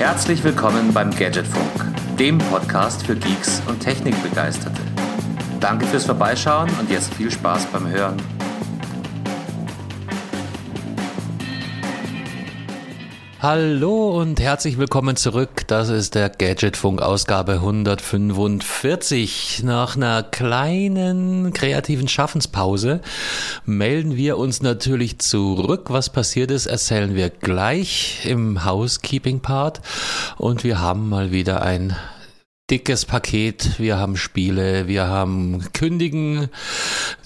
Herzlich willkommen beim Gadgetfunk, dem Podcast für Geeks und Technikbegeisterte. Danke fürs Vorbeischauen und jetzt viel Spaß beim Hören. Hallo und herzlich willkommen zurück. Das ist der Gadgetfunk Ausgabe 145. Nach einer kleinen kreativen Schaffenspause melden wir uns natürlich zurück. Was passiert ist, erzählen wir gleich im Housekeeping Part und wir haben mal wieder ein dickes Paket. Wir haben Spiele, wir haben Kündigen,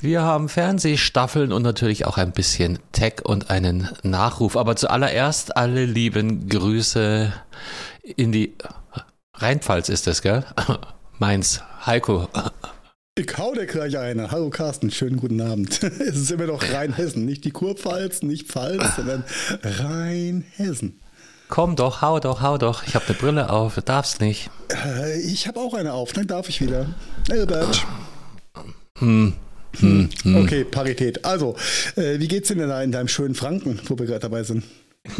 wir haben Fernsehstaffeln und natürlich auch ein bisschen Tech und einen Nachruf. Aber zuallererst alle lieben Grüße in die Rheinpfalz ist es, gell? Mainz. Heiko. Ich hau dir gleich eine. Hallo Carsten, schönen guten Abend. Es ist immer noch Rheinhessen, nicht die Kurpfalz, nicht Pfalz, sondern Rheinhessen. Komm doch, hau doch, hau doch. Ich habe eine Brille auf, du darfst nicht. Äh, ich habe auch eine auf, dann darf ich wieder. Albert. Hm. Hm, hm. Okay, Parität. Also, äh, wie geht's denn da in deinem schönen Franken, wo wir gerade dabei sind?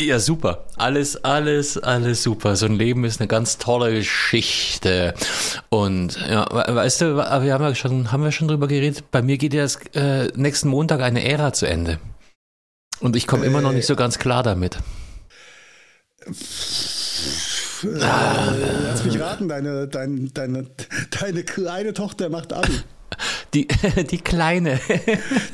Ja, super. Alles, alles, alles super. So ein Leben ist eine ganz tolle Geschichte. Und ja, weißt du, wir haben ja schon, haben wir schon drüber geredet. Bei mir geht ja äh, nächsten Montag eine Ära zu Ende. Und ich komme äh, immer noch nicht so ganz klar damit. Äh, lass mich raten, deine, deine, deine, deine kleine Tochter macht Abi. Die, die kleine.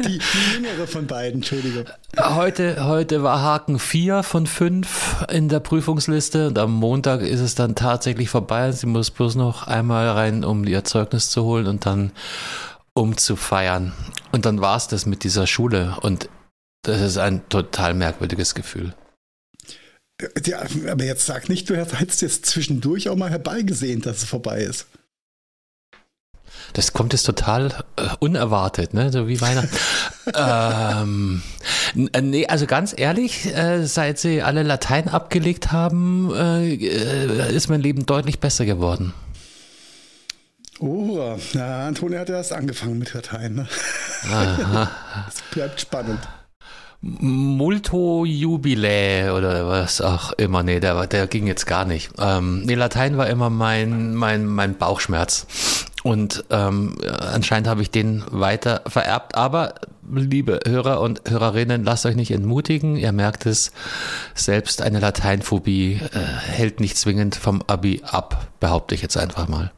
Die, die jüngere von beiden, Entschuldige. Heute, heute war Haken 4 von 5 in der Prüfungsliste und am Montag ist es dann tatsächlich vorbei. Sie muss bloß noch einmal rein, um ihr Zeugnis zu holen und dann um zu feiern. Und dann war es das mit dieser Schule und das ist ein total merkwürdiges Gefühl. Ja, aber jetzt sag nicht, du hättest jetzt zwischendurch auch mal herbeigesehen, dass es vorbei ist. Das kommt jetzt total äh, unerwartet, ne? So wie Weihnachten. ähm, äh, nee, also ganz ehrlich, äh, seit sie alle Latein abgelegt haben, äh, äh ist mein Leben deutlich besser geworden. Oh, na, Antonia hat erst angefangen mit Latein. Ne? Es bleibt spannend. Multo Jubiläe oder was auch immer. Nee, der, der ging jetzt gar nicht. Ähm, nee, Latein war immer mein, mein, mein Bauchschmerz. Und ähm, anscheinend habe ich den weiter vererbt. Aber liebe Hörer und Hörerinnen, lasst euch nicht entmutigen. Ihr merkt es, selbst eine Lateinphobie äh, hält nicht zwingend vom Abi ab, behaupte ich jetzt einfach mal.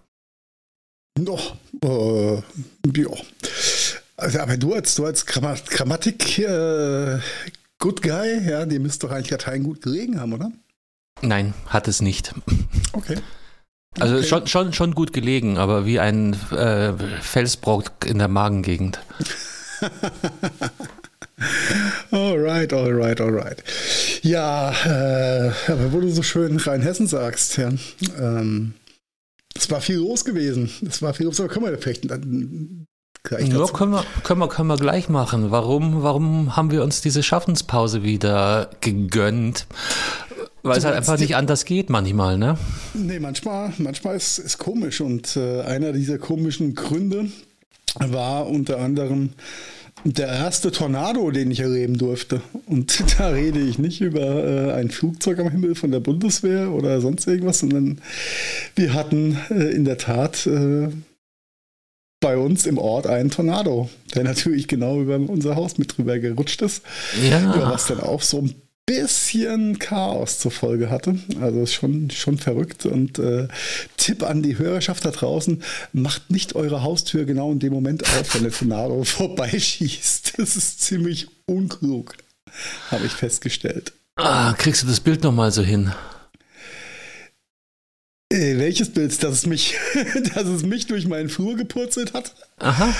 Noch, äh, ja. Also, aber du als, du als Grammatik äh, Good Guy, ja, die müsste doch eigentlich Latein gut gelegen haben, oder? Nein, hat es nicht. Okay. Also okay. schon, schon, schon gut gelegen, aber wie ein äh, Felsbrock in der Magengegend. alright, alright, alright. Ja, äh, aber wo du so schön Rheinhessen sagst, ja, ähm, es war viel los gewesen. Es war viel los, aber können wir vielleicht dann gleich Ja, können wir, können, wir, können wir gleich machen. Warum, warum haben wir uns diese Schaffenspause wieder gegönnt? Weil es halt einfach nicht anders geht manchmal, ne? Nee, manchmal, manchmal ist es komisch. Und äh, einer dieser komischen Gründe war unter anderem der erste Tornado, den ich erleben durfte. Und da rede ich nicht über äh, ein Flugzeug am Himmel von der Bundeswehr oder sonst irgendwas, sondern wir hatten äh, in der Tat äh, bei uns im Ort einen Tornado, der natürlich genau über unser Haus mit drüber gerutscht ist. Ja. ja was dann auch so ein bisschen Chaos zur Folge hatte. Also schon, schon verrückt. Und äh, Tipp an die Hörerschaft da draußen, macht nicht eure Haustür genau in dem Moment auf, wenn der Tornado vorbeischießt. Das ist ziemlich unklug, habe ich festgestellt. Ah, kriegst du das Bild nochmal so hin? Äh, welches Bild? Dass es, mich, dass es mich durch meinen Flur gepurzelt hat. Aha.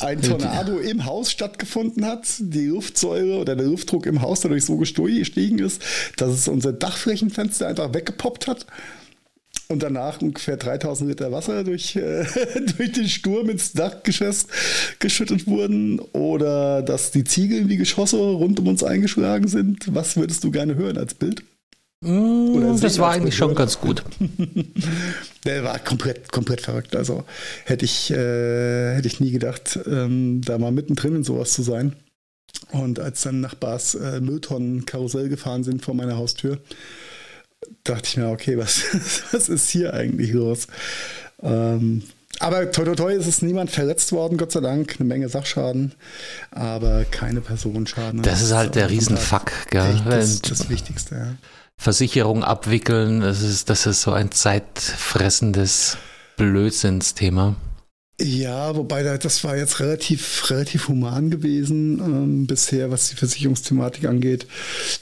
Ein Tornado im Haus stattgefunden hat. Die Luftsäure oder der Luftdruck im Haus dadurch so gestiegen ist, dass es unser Dachflächenfenster einfach weggepoppt hat. Und danach ungefähr 3000 Liter Wasser durch, äh, durch den Sturm ins Dachgeschoss geschüttet wurden. Oder dass die Ziegel wie Geschosse rund um uns eingeschlagen sind. Was würdest du gerne hören als Bild? Mmh, das war eigentlich schon ganz gut. Der war komplett, komplett verrückt. Also hätte ich, äh, hätte ich nie gedacht, ähm, da mal mittendrin in sowas zu sein. Und als dann Nachbars äh, Mülltonnen Karussell gefahren sind vor meiner Haustür, dachte ich mir, okay, was, was ist hier eigentlich los? Ähm, aber toi toi toi ist es niemand verletzt worden, Gott sei Dank. Eine Menge Sachschaden, aber keine Personenschaden. Das ist halt der Riesenfuck, gell? Das ist das Wichtigste, ja. Versicherung abwickeln, das ist, das ist so ein zeitfressendes Blödsinnsthema. Ja, wobei das war jetzt relativ, relativ human gewesen ähm, bisher, was die Versicherungsthematik angeht.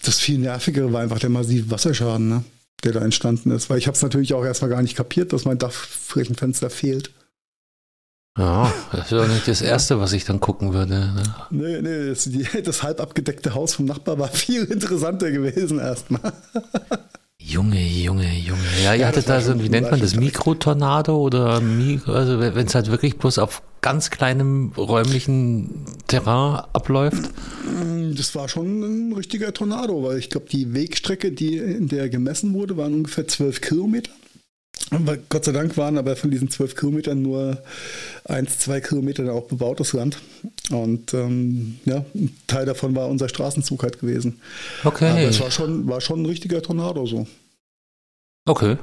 Das viel nervigere war einfach der massive Wasserschaden, ne, der da entstanden ist. Weil ich habe es natürlich auch erstmal gar nicht kapiert, dass mein Dachflächenfenster fehlt. Ja, das ist ja nicht das Erste, was ich dann gucken würde. Ne? Nee, nee, das, das halb abgedeckte Haus vom Nachbar war viel interessanter gewesen erstmal. Junge, Junge, Junge. Ja, ihr ja, hattet da so, wie nennt man das, Mikrotornado oder Mikro, also wenn es halt wirklich bloß auf ganz kleinem räumlichen Terrain abläuft? Das war schon ein richtiger Tornado, weil ich glaube, die Wegstrecke, die in der gemessen wurde, waren ungefähr zwölf Kilometer. Aber Gott sei Dank waren aber von diesen zwölf Kilometern nur eins, zwei Kilometer auch bebautes Land. Und ähm, ja, ein Teil davon war unser Straßenzug halt gewesen. Okay. Aber es war schon, war schon ein richtiger Tornado so. Okay.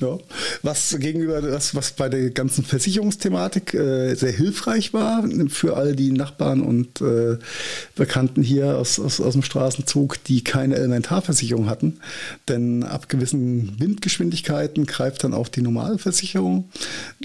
Ja. Was gegenüber das, was bei der ganzen Versicherungsthematik äh, sehr hilfreich war für all die Nachbarn und äh, Bekannten hier aus, aus, aus dem Straßenzug, die keine Elementarversicherung hatten. Denn ab gewissen Windgeschwindigkeiten greift dann auch die normale Versicherung.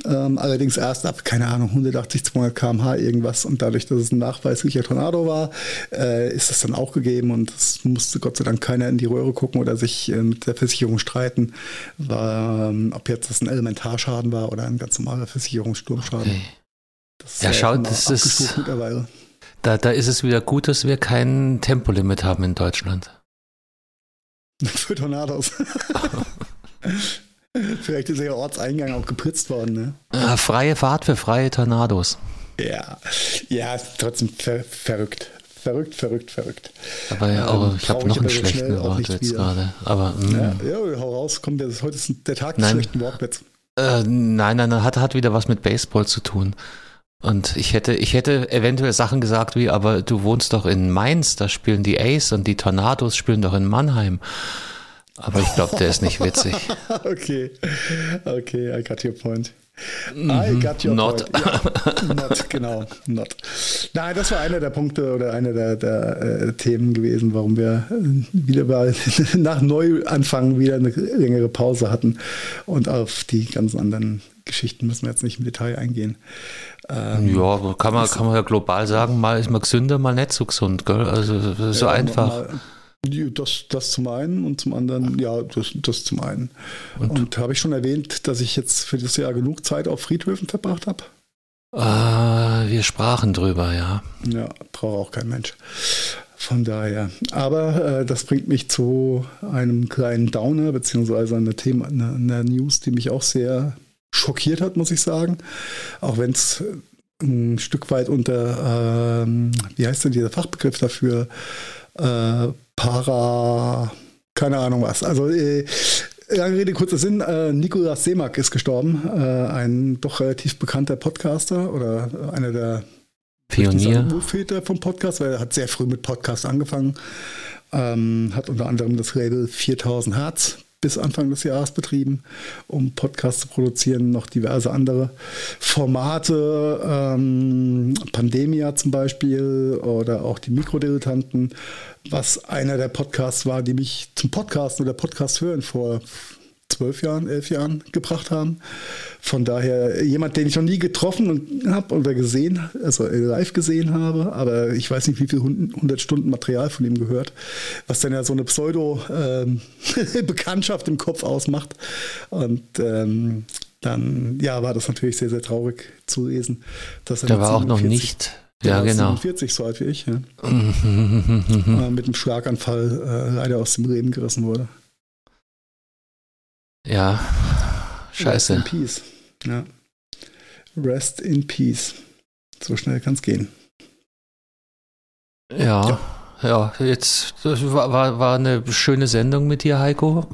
Ähm, allerdings erst ab, keine Ahnung, 180, 200 km/h irgendwas. Und dadurch, dass es ein nachweislicher Tornado war, äh, ist das dann auch gegeben. Und es musste Gott sei Dank keiner in die Röhre gucken oder sich äh, mit der Versicherung streiten. War ähm, ob jetzt das ein Elementarschaden war oder ein ganz normaler Versicherungssturmschaden. Okay. Das ja, schau, das ist. Da, da ist es wieder gut, dass wir kein Tempolimit haben in Deutschland. Für Tornados. Vielleicht ist der Ortseingang auch gepritzt worden, ne? Ja, freie Fahrt für freie Tornados. Ja, ja, trotzdem ver verrückt. Verrückt, verrückt, verrückt. Aber ja, auch, ähm, ich habe noch einen schlechten Wort jetzt gerade. Aber, ja, mm. ja, hau raus, komm, das, heute ist der Tag des schlechten Wortwitz. Äh, nein, nein, hat, hat wieder was mit Baseball zu tun. Und ich hätte, ich hätte eventuell Sachen gesagt wie, aber du wohnst doch in Mainz, da spielen die Ace und die Tornados spielen doch in Mannheim. Aber ich glaube, der ist nicht witzig. okay, okay, I got your point. I mhm. got your not. point. Ja, not, genau, not. Nein, das war einer der Punkte oder einer der, der äh, Themen gewesen, warum wir äh, wieder bei, nach Neuanfang wieder eine längere Pause hatten. Und auf die ganzen anderen Geschichten müssen wir jetzt nicht im Detail eingehen. Ähm, ja, kann man, kann man ja global sagen, mal ist man gesünder, mal nicht so gesund, gell? Also so ja, einfach. Mal, das, das zum einen und zum anderen, ja, das, das zum einen. Und, und habe ich schon erwähnt, dass ich jetzt für das Jahr genug Zeit auf Friedhöfen verbracht habe? Äh, wir sprachen drüber, ja. Ja, braucht auch kein Mensch. Von daher. Aber äh, das bringt mich zu einem kleinen Downer, beziehungsweise einer, Thema, einer, einer News, die mich auch sehr schockiert hat, muss ich sagen. Auch wenn es ein Stück weit unter, ähm, wie heißt denn dieser Fachbegriff dafür, äh, Para, keine Ahnung was. Also äh, lange Rede, kurzer Sinn, äh, Nikolaus Seemack ist gestorben, äh, ein doch relativ bekannter Podcaster oder einer der Pionier. Urväter vom Podcast, weil er hat sehr früh mit Podcast angefangen. Ähm, hat unter anderem das Label 4000 Hertz bis Anfang des Jahres betrieben, um Podcasts zu produzieren, noch diverse andere Formate, ähm, Pandemia zum Beispiel oder auch die Mikrodilettanten, was einer der Podcasts war, die mich zum Podcasten oder Podcast hören vor zwölf Jahren, elf Jahren gebracht haben. Von daher jemand, den ich noch nie getroffen habe oder gesehen, also live gesehen habe, aber ich weiß nicht, wie viel hundert Stunden Material von ihm gehört, was dann ja so eine Pseudo-Bekanntschaft ähm, im Kopf ausmacht. Und ähm, dann, ja, war das natürlich sehr, sehr traurig zu lesen. Dass er Der war 47, auch noch nicht. Ja, genau. 47 so alt wie ich, ja. äh, mit einem Schlaganfall äh, leider aus dem Leben gerissen wurde. Ja, scheiße. Rest in Peace. Ja. Rest in Peace. So schnell kann es gehen. Ja, ja, ja, jetzt war, war, war eine schöne Sendung mit dir, Heiko.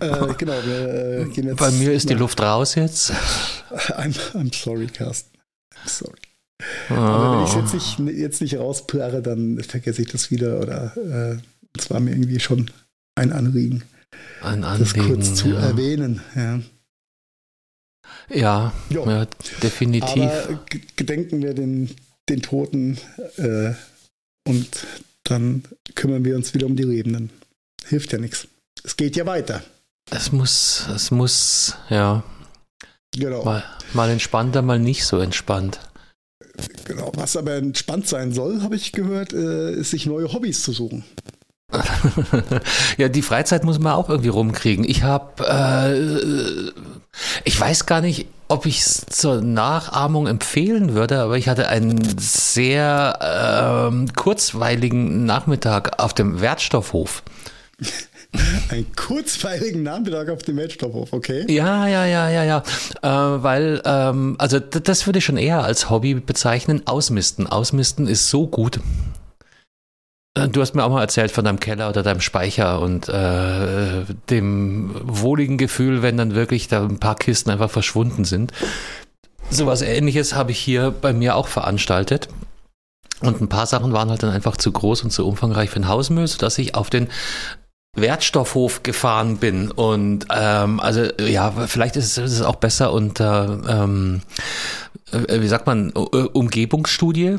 Äh, genau, wir äh, gehen jetzt. Bei mir ist die Luft raus jetzt. I'm, I'm sorry, Carsten. I'm sorry. Oh. Aber wenn ich es jetzt nicht, jetzt nicht rausplärre, dann vergesse ich das wieder. Oder äh, es war mir irgendwie schon ein Anliegen, ein Anliegen das kurz zu ja. erwähnen. Ja. Ja, ja, definitiv. Aber gedenken wir den, den Toten äh, und dann kümmern wir uns wieder um die Lebenden. Hilft ja nichts. Es geht ja weiter. Es muss, es muss, ja. Genau. Mal, mal entspannter, mal nicht so entspannt. Genau, was aber entspannt sein soll, habe ich gehört, äh, ist sich neue Hobbys zu suchen. ja, die Freizeit muss man auch irgendwie rumkriegen. Ich habe, äh, ich weiß gar nicht, ob ich es zur Nachahmung empfehlen würde, aber ich hatte einen sehr äh, kurzweiligen Nachmittag auf dem Wertstoffhof. Einen kurzweiligen Nachmittag auf dem Wertstoffhof, okay? Ja, ja, ja, ja, ja. Äh, weil, ähm, also das würde ich schon eher als Hobby bezeichnen. Ausmisten. Ausmisten ist so gut. Äh, du hast mir auch mal erzählt von deinem Keller oder deinem Speicher und äh, dem wohligen Gefühl, wenn dann wirklich da ein paar Kisten einfach verschwunden sind. Sowas ähnliches habe ich hier bei mir auch veranstaltet. Und ein paar Sachen waren halt dann einfach zu groß und zu umfangreich für ein Hausmüll, sodass ich auf den Wertstoffhof gefahren bin und ähm, also ja, vielleicht ist es auch besser unter ähm, äh, wie sagt man Umgebungsstudie äh,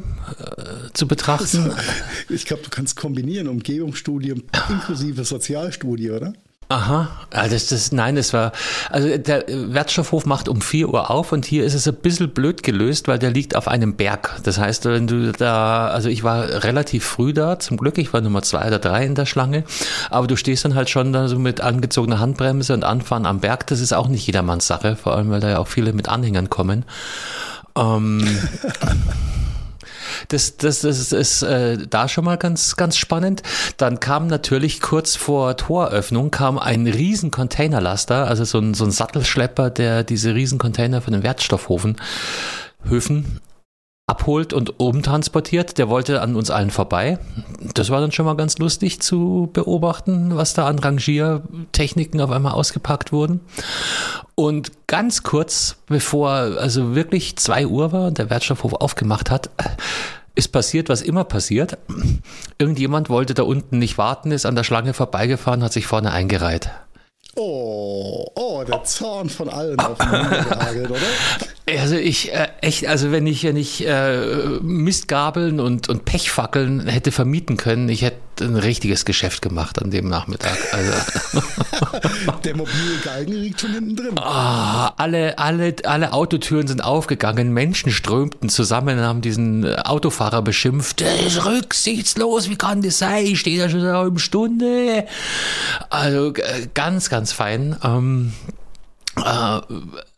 zu betrachten. Ich glaube, du kannst kombinieren Umgebungsstudie inklusive Sozialstudie, oder? Aha, also das, das, nein, das war, also der Wertstoffhof macht um 4 Uhr auf und hier ist es ein bisschen blöd gelöst, weil der liegt auf einem Berg. Das heißt, wenn du da, also ich war relativ früh da, zum Glück, ich war Nummer zwei oder drei in der Schlange, aber du stehst dann halt schon da so mit angezogener Handbremse und Anfahren am Berg, das ist auch nicht jedermanns Sache, vor allem, weil da ja auch viele mit Anhängern kommen. Ähm, Das, das, das ist äh, da schon mal ganz, ganz spannend. Dann kam natürlich kurz vor Toröffnung kam ein riesen Containerlaster, also so ein, so ein Sattelschlepper, der diese riesen Container von den Wertstoffhofen Höfen abholt und oben transportiert. Der wollte an uns allen vorbei. Das war dann schon mal ganz lustig zu beobachten, was da an Rangiertechniken auf einmal ausgepackt wurden. Und ganz kurz bevor also wirklich zwei Uhr war und der Wertstoffhof aufgemacht hat, ist passiert, was immer passiert. Irgendjemand wollte da unten nicht warten, ist an der Schlange vorbeigefahren, hat sich vorne eingereiht. Oh, oh, der Zorn von allen auf oder? Also ich äh, echt, also wenn ich ja nicht äh, Mistgabeln und, und Pechfackeln hätte vermieten können, ich hätte ein richtiges Geschäft gemacht an dem Nachmittag. Also. Der mobile Galgen liegt schon hinten drin. Oh, alle, alle, alle Autotüren sind aufgegangen, Menschen strömten zusammen, haben diesen Autofahrer beschimpft. Das ist rücksichtslos, wie kann das sein? Ich stehe da schon eine halbe Stunde. Also äh, ganz, ganz fein. Ähm, äh,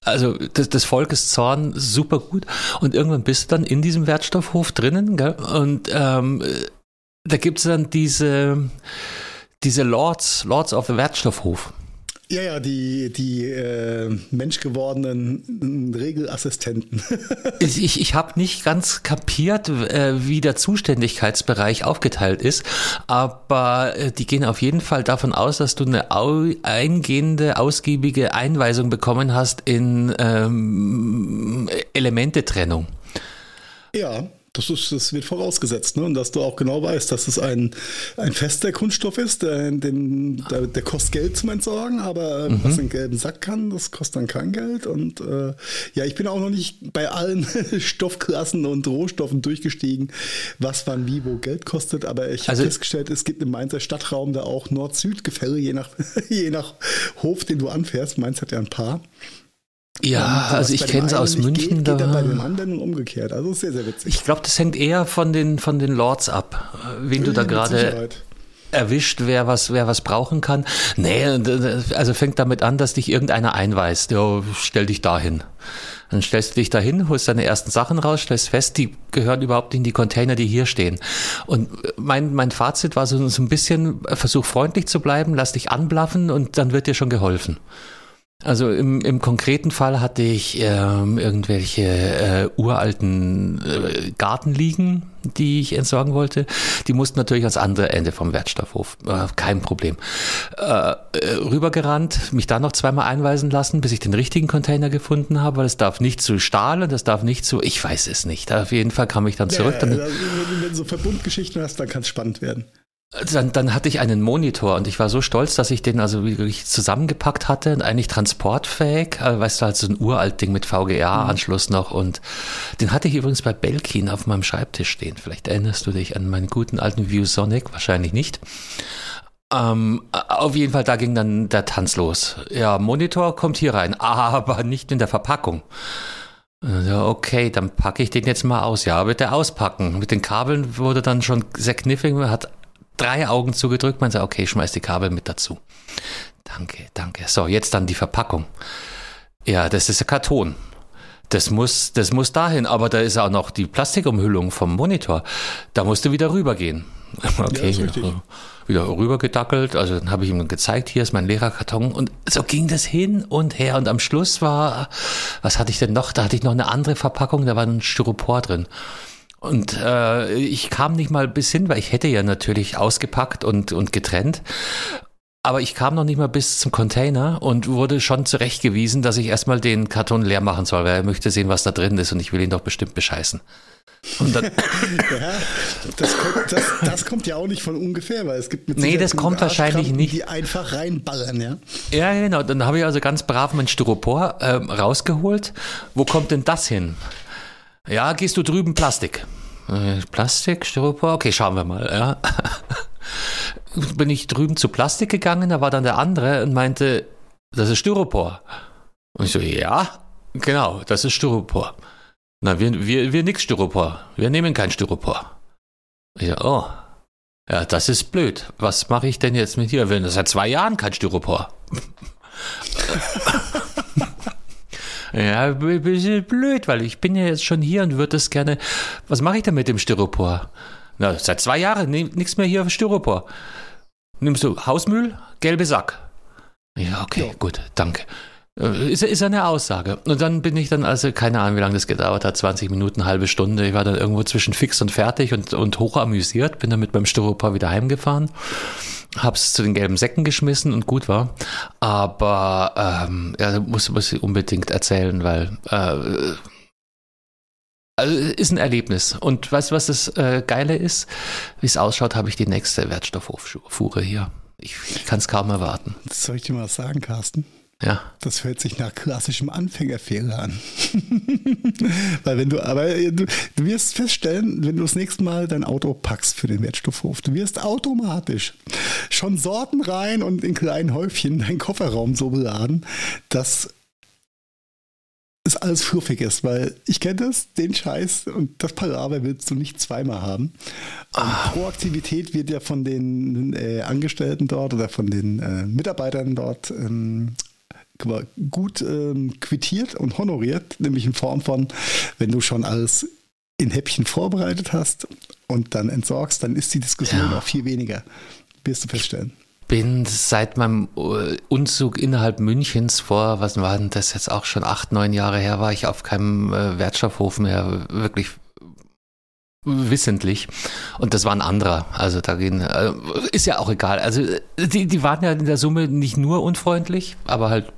also das, das Volkes Zorn super gut und irgendwann bist du dann in diesem Wertstoffhof drinnen gell? und ähm, da gibt es dann diese diese Lords Lords of the Wertstoffhof ja, ja, die, die äh, menschgewordenen Regelassistenten. ich ich habe nicht ganz kapiert, äh, wie der Zuständigkeitsbereich aufgeteilt ist, aber äh, die gehen auf jeden Fall davon aus, dass du eine au eingehende, ausgiebige Einweisung bekommen hast in ähm, Elementetrennung. Ja, das, ist, das wird vorausgesetzt, ne? Und dass du auch genau weißt, dass es ein, ein fester Kunststoff ist, der, den, der, der kostet Geld zum Entsorgen, aber mhm. was einen gelben Sack kann, das kostet dann kein Geld. Und äh, ja, ich bin auch noch nicht bei allen Stoffklassen und Rohstoffen durchgestiegen, was wann wie wo Geld kostet, aber ich also, habe festgestellt, es gibt im Mainzer Stadtraum da auch Nord-Süd-Gefälle, je nach, je nach Hof, den du anfährst. Mainz hat ja ein paar. Ja, also ich kenne es aus München. Geht, geht da bei dem anderen umgekehrt. Also sehr, sehr witzig. Ich glaube, das hängt eher von den, von den Lords ab, wen du da gerade erwischt, wer was, wer was brauchen kann. Nee, also fängt damit an, dass dich irgendeiner einweist. Ja, stell dich dahin. Dann stellst du dich dahin, holst deine ersten Sachen raus, stellst fest, die gehören überhaupt in die Container, die hier stehen. Und mein, mein Fazit war so, so ein bisschen, versuch freundlich zu bleiben, lass dich anblaffen und dann wird dir schon geholfen. Also im, im konkreten Fall hatte ich ähm, irgendwelche äh, uralten äh, Gartenliegen, die ich entsorgen wollte. Die mussten natürlich ans andere Ende vom Wertstoffhof. Äh, kein Problem. Äh, äh, rübergerannt, mich da noch zweimal einweisen lassen, bis ich den richtigen Container gefunden habe, weil es darf nicht zu Stahl und es darf nicht zu, ich weiß es nicht. Auf jeden Fall kam ich dann zurück. Ja, also, wenn, wenn du so Verbundgeschichten hast, dann kann es spannend werden. Dann, dann hatte ich einen Monitor und ich war so stolz, dass ich den also wirklich zusammengepackt hatte und eigentlich transportfähig, also weißt du, halt so ein uralt Ding mit VGA-Anschluss noch und den hatte ich übrigens bei Belkin auf meinem Schreibtisch stehen. Vielleicht erinnerst du dich an meinen guten alten ViewSonic, wahrscheinlich nicht. Ähm, auf jeden Fall, da ging dann der Tanz los. Ja, Monitor kommt hier rein, aber nicht in der Verpackung. Okay, dann packe ich den jetzt mal aus. Ja, bitte auspacken. Mit den Kabeln wurde dann schon sehr knifflig, hat drei Augen zugedrückt, man sagt, okay, schmeiß die Kabel mit dazu. Danke, danke. So, jetzt dann die Verpackung. Ja, das ist ein Karton. Das muss, das muss dahin, aber da ist auch noch die Plastikumhüllung vom Monitor. Da musst du wieder rübergehen. Okay, ja, wieder, wieder rübergedackelt. Also dann habe ich ihm gezeigt, hier ist mein Lehrerkarton. Und so ging das hin und her. Und am Schluss war, was hatte ich denn noch? Da hatte ich noch eine andere Verpackung, da war ein Styropor drin. Und äh, ich kam nicht mal bis hin, weil ich hätte ja natürlich ausgepackt und, und getrennt. Aber ich kam noch nicht mal bis zum Container und wurde schon zurechtgewiesen, dass ich erstmal den Karton leer machen soll, weil er möchte sehen, was da drin ist und ich will ihn doch bestimmt bescheißen. Und dann ja, das kommt, das, das, kommt ja auch nicht von ungefähr, weil es gibt mit Nee, das kommt wahrscheinlich nicht. Die einfach reinballern, ja. Ja, genau. Dann habe ich also ganz brav mein Styropor äh, rausgeholt. Wo kommt denn das hin? Ja, gehst du drüben Plastik? Äh, Plastik, Styropor? Okay, schauen wir mal, ja. Bin ich drüben zu Plastik gegangen, da war dann der andere und meinte, das ist Styropor. Und ich so, ja, genau, das ist Styropor. Na, wir, wir, wir nix Styropor. Wir nehmen kein Styropor. Ich so, oh. Ja, das ist blöd. Was mache ich denn jetzt mit dir? Wir haben seit zwei Jahren kein Styropor. Ja, ein bisschen blöd, weil ich bin ja jetzt schon hier und würde das gerne. Was mache ich denn mit dem Styropor? Na, seit zwei Jahren nichts mehr hier auf Styropor. Nimmst du Hausmüll, gelbe Sack? Ja, okay, ja. gut, danke. Äh, ist, ist eine Aussage. Und dann bin ich dann, also keine Ahnung, wie lange das gedauert hat, 20 Minuten, halbe Stunde. Ich war dann irgendwo zwischen fix und fertig und, und hoch amüsiert, bin dann mit meinem Styropor wieder heimgefahren hab's zu den gelben Säcken geschmissen und gut war. Aber ähm, ja, muss, muss ich unbedingt erzählen, weil äh, also ist ein Erlebnis. Und weißt du, was das äh, Geile ist? Wie es ausschaut, habe ich die nächste Wertstofffuhre hier. Ich, ich kann es kaum erwarten. Das soll ich dir mal sagen, Carsten? Ja. Das hört sich nach klassischem Anfängerfehler an. Weil wenn du, aber du, du, wirst feststellen, wenn du das nächste Mal dein Auto packst für den Wertstoffhof, du wirst automatisch schon Sorten rein und in kleinen Häufchen deinen Kofferraum so beladen, dass es alles fluffig ist, weil ich kenne das, den Scheiß und das Palaver willst du nicht zweimal haben. Ah. Proaktivität wird ja von den äh, Angestellten dort oder von den äh, Mitarbeitern dort ähm, gut ähm, quittiert und honoriert, nämlich in Form von, wenn du schon alles in Häppchen vorbereitet hast und dann entsorgst, dann ist die Diskussion ja. auch viel weniger, wirst du feststellen. Bin seit meinem äh, Umzug innerhalb Münchens vor, was war denn das jetzt auch schon acht, neun Jahre her, war ich auf keinem äh, Wertstoffhof mehr wirklich wissentlich. Und das war ein anderer. Also da gehen, äh, ist ja auch egal. Also die, die waren ja in der Summe nicht nur unfreundlich, aber halt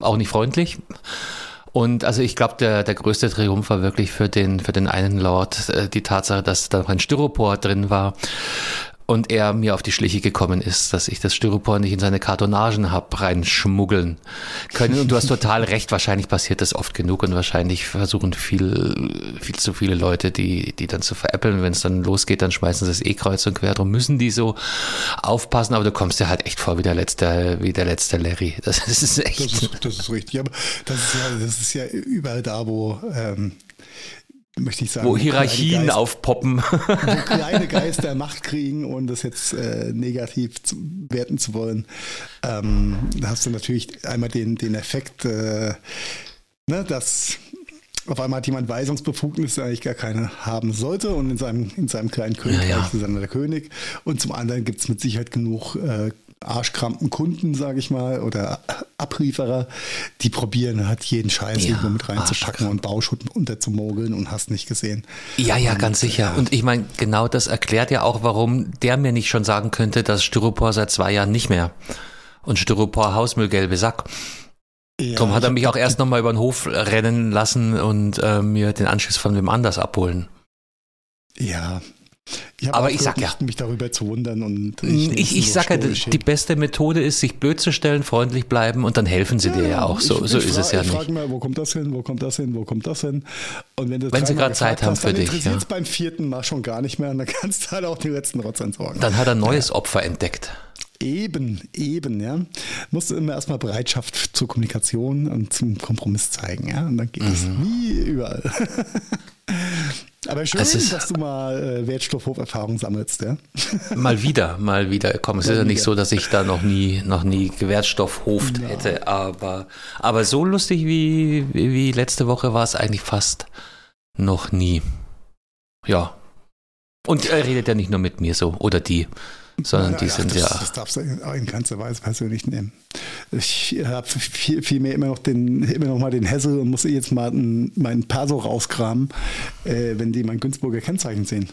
auch nicht freundlich. Und also ich glaube, der, der größte Triumph war wirklich für den, für den einen Lord äh, die Tatsache, dass da noch ein Styropor drin war und er mir auf die Schliche gekommen ist, dass ich das Styropor nicht in seine Kartonagen hab reinschmuggeln können. Und du hast total recht, wahrscheinlich passiert das oft genug und wahrscheinlich versuchen viel, viel zu viele Leute, die, die dann zu veräppeln. Wenn es dann losgeht, dann schmeißen sie das eh kreuz und quer. Darum müssen die so aufpassen, aber du kommst dir halt echt vor wie der letzte, wie der letzte Larry. Das ist echt. Das ist, das ist richtig, aber das ist ja, das ist ja überall da, wo ähm, möchte ich sagen. Wo Hierarchien Geist, aufpoppen. Wo kleine Geister Macht kriegen und das jetzt äh, negativ zu, werten zu wollen. Ähm, da hast du natürlich einmal den, den Effekt, äh, ne, dass auf einmal hat jemand Weisungsbefugnis, der eigentlich gar keine haben sollte und in seinem, in seinem kleinen Königreich ja, ja. ist er der König. Und zum anderen gibt es mit Sicherheit genug äh, arschkrampen Kunden, sage ich mal, oder Abrieferer, die probieren halt jeden Scheiß Ja, irgendwo mit reinzupacken und Bauschutt unterzumogeln und hast nicht gesehen. Ja, ja, Und, ganz sicher. Und ich meine, genau das erklärt ja auch, warum der mir nicht schon sagen könnte, dass Styropor seit zwei Jahren nicht mehr. Und Styropor Hausmüll gelbe Sack. Ja, Darum hat er ich mich auch erst nochmal über den Hof rennen lassen und äh, mir den Anschluss von wem anders abholen. Ja. Ich Aber ich sag gehört, ja. mich darüber zu wundern und Ich, ich, nehm's so sage ja, die beste Methode ist, sich blöd zu stellen, freundlich bleiben und dann helfen sie dir ja auch. So, ich, so ich ist es ja ich nicht. frage mal, wo kommt das hin, wo kommt das hin, wo kommt das hin? Und wenn, du Wenn sie grad Zeit haben hast, für dich, interessiert ja. es beim vierten Mal schon gar nicht mehr und dann kannst du halt auch den letzten Rotz entsorgen. Dann hat er ein neues Opfer entdeckt. Eben, eben, ja. Musst du immer erstmal Bereitschaft zur Kommunikation und zum Kompromiss zeigen, ja. Und dann geht es Mhm. nie überall. Aber schön, ist- dass du mal äh, Wertstoffhoferfahrung sammelst, ja. Mal wieder, mal wieder. Komm, es ist ja nicht so, dass ich da noch nie, noch nie Gewertstoffhoft hätte, aber, aber so lustig wie, wie wie letzte Woche war es eigentlich fast noch nie. Ja. Und er redet ja nicht nur mit mir so, oder die, sondern die Ja, sind das, ja. Das darfst du in, in keinster Weise persönlich nehmen. Ich habe viel, viel mehr immer noch den, immer noch mal den Hessel und muss jetzt mal einen, meinen Perso rauskramen, äh, wenn die mein Günzburger Kennzeichen sehen.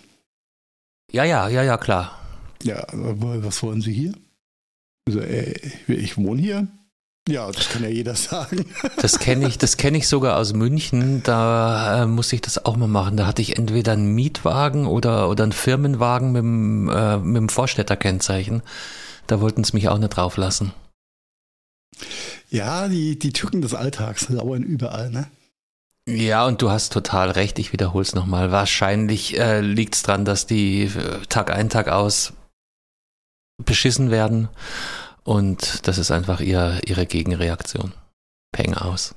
Ja, ja, ja, ja, klar. Ja, aber was wollen Sie hier? Also, äh, ich wohne hier. Ja, das kann ja jeder sagen. Das kenne ich, das kenne ich sogar aus München. Da äh, musste ich das auch mal machen. Da hatte ich entweder einen Mietwagen oder, oder einen Firmenwagen mit dem, äh, mit dem Vorstädterkennzeichen. Da wollten sie mich auch nicht drauf lassen. Ja, die, die Tücken des Alltags lauern überall, ne? Ja, und du hast total recht. Ich wiederhole es nochmal. Wahrscheinlich äh, liegt es daran, dass die äh, Tag ein, Tag aus beschissen werden. Und das ist einfach ihr, ihre Gegenreaktion. Peng aus.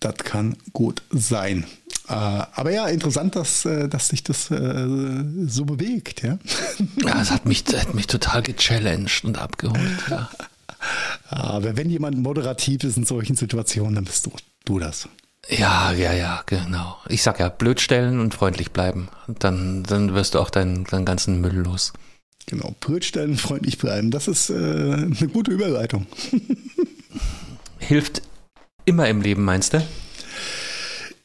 Das kann gut sein. Äh, aber ja, interessant, dass, äh, dass sich das äh, so bewegt, ja. Ja, es hat mich, hat mich total gechallenged und abgeholt. Ja. Aber wenn jemand moderativ ist in solchen Situationen, dann bist du, du das. Ja, ja, ja, genau. Ich sag ja, blöd stellen und freundlich bleiben. Dann, dann wirst du auch deinen, deinen ganzen Müll los. Genau, Brötstellen, freundlich bleiben. Das ist äh, eine gute Überleitung. Hilft immer im Leben, meinst du?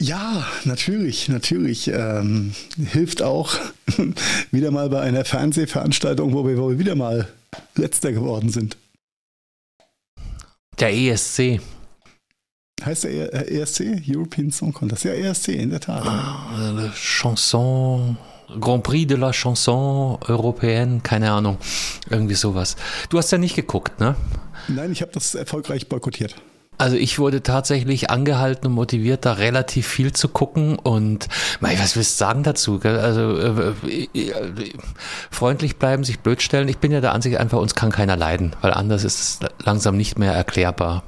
Ja, natürlich, natürlich. Ähm, hilft auch wieder mal bei einer Fernsehveranstaltung, wo wir wohl wieder mal letzter geworden sind. Der ESC. Heißt der ESC? European Song Contest. Ja, ESC, in der Tat. Äh, Chanson, Grand Prix de la Chanson européenne, keine Ahnung. Irgendwie sowas. Du hast ja nicht geguckt, ne? Nein, ich habe das erfolgreich boykottiert. Also ich wurde tatsächlich angehalten und motiviert, da relativ viel zu gucken und mei, was willst du sagen dazu? Gell? Also äh, äh, freundlich bleiben, sich blöd stellen. Ich bin ja der Ansicht, einfach uns kann keiner leiden, weil anders ist es langsam nicht mehr erklärbar.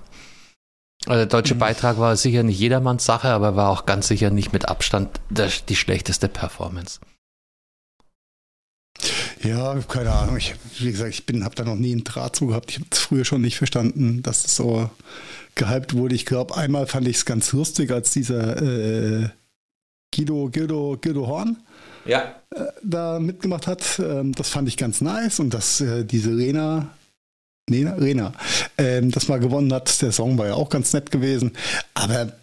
Also der deutsche Mhm. Beitrag war sicher nicht jedermanns Sache, aber war auch ganz sicher nicht mit Abstand die schlechteste Performance. Ja, keine Ahnung. Ich, wie gesagt, ich bin, habe da noch nie einen Draht zu gehabt. Ich habe es früher schon nicht verstanden, dass es so gehypt wurde. Ich glaube, einmal fand ich es ganz lustig, als dieser äh, Guido, Guido, Guido Horn Ja. da mitgemacht hat. Ähm, das fand ich ganz nice. Und dass äh, diese Rena, Rena, Rena ähm, das mal gewonnen hat, der Song war ja auch ganz nett gewesen. Aber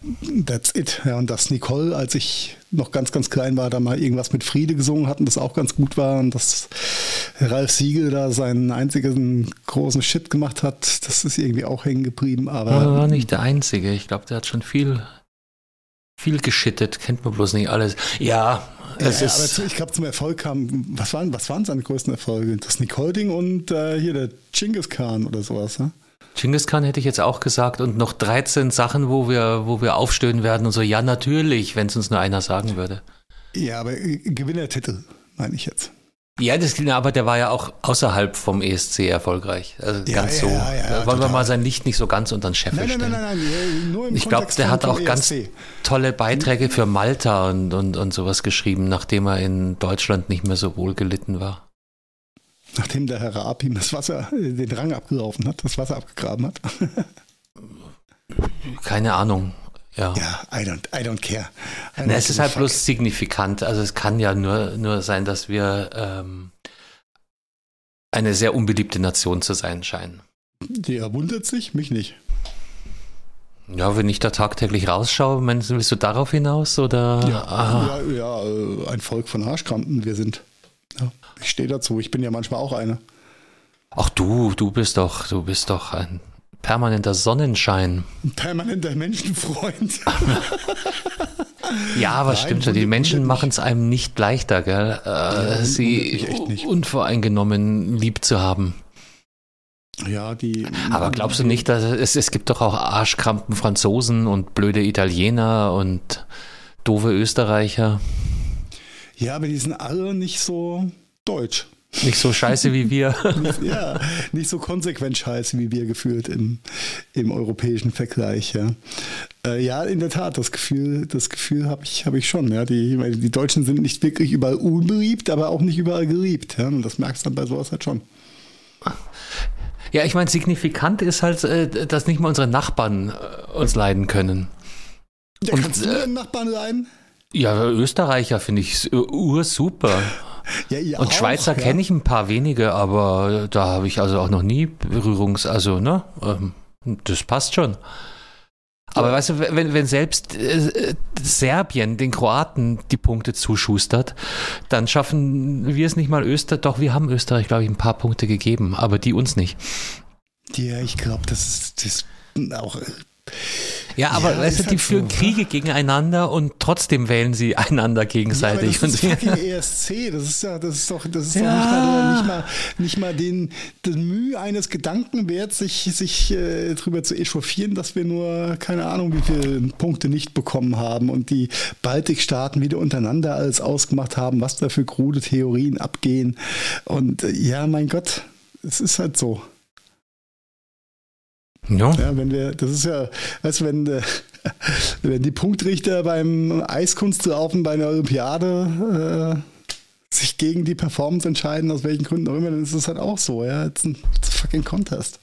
that's it. Ja, und dass Nicole, als ich noch ganz, ganz klein war, da mal irgendwas mit Friede gesungen hat und das auch ganz gut war. Und dass Ralf Siegel da seinen einzigen großen Shit gemacht hat, das ist irgendwie auch hängen geblieben. Aber er war nicht der Einzige. Ich glaube, der hat schon viel, viel geschittet. Kennt man bloß nicht alles. Ja, es ja, ist. aber ich glaube, zum Erfolg kam, was waren, was waren seine größten Erfolge? Das Nicole-Ding und äh, hier der Genghis Khan oder sowas, ne? Genghis Khan hätte ich jetzt auch gesagt und noch 13 Sachen, wo wir, wo wir aufstöhnen werden und so. Ja, natürlich, wenn es uns nur einer sagen würde. Ja, aber äh, Gewinnertitel, meine ich jetzt. Ja, das, aber der war ja auch außerhalb vom ESC erfolgreich. Also Ja, ganz ja, so. ja, da wollen wir total. mal sein Licht nicht so ganz unter den Scheffel Nein, nein, stellen. nein, nein, nein, im Ich glaube, der hat auch ganz ESC. tolle Beiträge für Malta und, und, und sowas geschrieben, nachdem er in Deutschland nicht mehr so wohl gelitten war. Nachdem der Herr Raab ihm das Wasser, den Rang abgelaufen hat, das Wasser abgegraben hat. Keine Ahnung. Ja. ja, I don't, I don't care. I Na, es ist halt fuck. bloß signifikant. Also es kann ja nur, nur sein, dass wir ähm, eine sehr unbeliebte Nation zu sein scheinen. Der wundert sich, mich nicht. Ja, wenn ich da tagtäglich rausschaue, meinst du, willst du darauf hinaus oder? Ja, ja, ja, äh, ein Volk von Arschkrampen, wir sind. Ja, ich stehe dazu, ich bin ja manchmal auch einer. Ach du, du bist doch, du bist doch ein permanenter Sonnenschein. Ein permanenter Menschenfreund. ja, aber Nein, stimmt schon. Die Menschen machen es einem nicht leichter, gell? Äh, ja, sie unvoreingenommen lieb zu haben. Ja, die. Aber glaubst du nicht, dass es, es gibt doch auch Arschkrampen Franzosen und blöde Italiener und doofe Österreicher? Ja, aber die sind alle nicht so deutsch. Nicht so scheiße wie wir. ja, nicht so konsequent scheiße wie wir gefühlt im, im europäischen Vergleich. Ja. Äh, ja, in der Tat, das Gefühl, das Gefühl habe ich, hab ich schon. Ja. Die, die Deutschen sind nicht wirklich überall unbeliebt, aber auch nicht überall geliebt. Ja. Und das merkst du dann bei sowas halt schon. Ja, ich meine, signifikant ist halt, äh, dass nicht mal unsere Nachbarn äh, uns leiden können. Ja, Und, kannst du äh, Nachbarn leiden? Ja, Österreicher finde ich ursuper. Ja, Und auch, Schweizer ja. kenne ich ein paar wenige, aber da habe ich also auch noch nie Berührungs-, also, ne? Ähm, das passt schon. Aber weißt du, wenn, wenn selbst äh, Serbien den Kroaten die Punkte zuschustert, dann schaffen wir es nicht mal Österreich. Doch, wir haben Österreich, glaube ich, ein paar Punkte gegeben, aber die uns nicht. Ja, ich glaube, das ist auch ja, aber ja, weißt du, die halt führen so, Kriege gegeneinander und trotzdem wählen sie einander gegenseitig. Ja, das ist fucking ESC, das ist ja, das ist doch, das ist ja. doch nicht mal, nicht mal, nicht mal den, den Mühe eines Gedanken wert, sich, sich äh, darüber zu echauffieren, dass wir nur, keine Ahnung, wie viele Punkte nicht bekommen haben und die Baltikstaaten wieder untereinander alles ausgemacht haben, was da für krude Theorien abgehen. Und äh, ja, mein Gott, es ist halt so. Ja. ja. Wenn wir, das ist ja, du, wenn, äh, wenn die Punktrichter beim Eiskunstlaufen bei einer Olympiade äh, sich gegen die Performance entscheiden, aus welchen Gründen auch immer, dann ist es halt auch so, ja. It's ein, it's a fucking contest.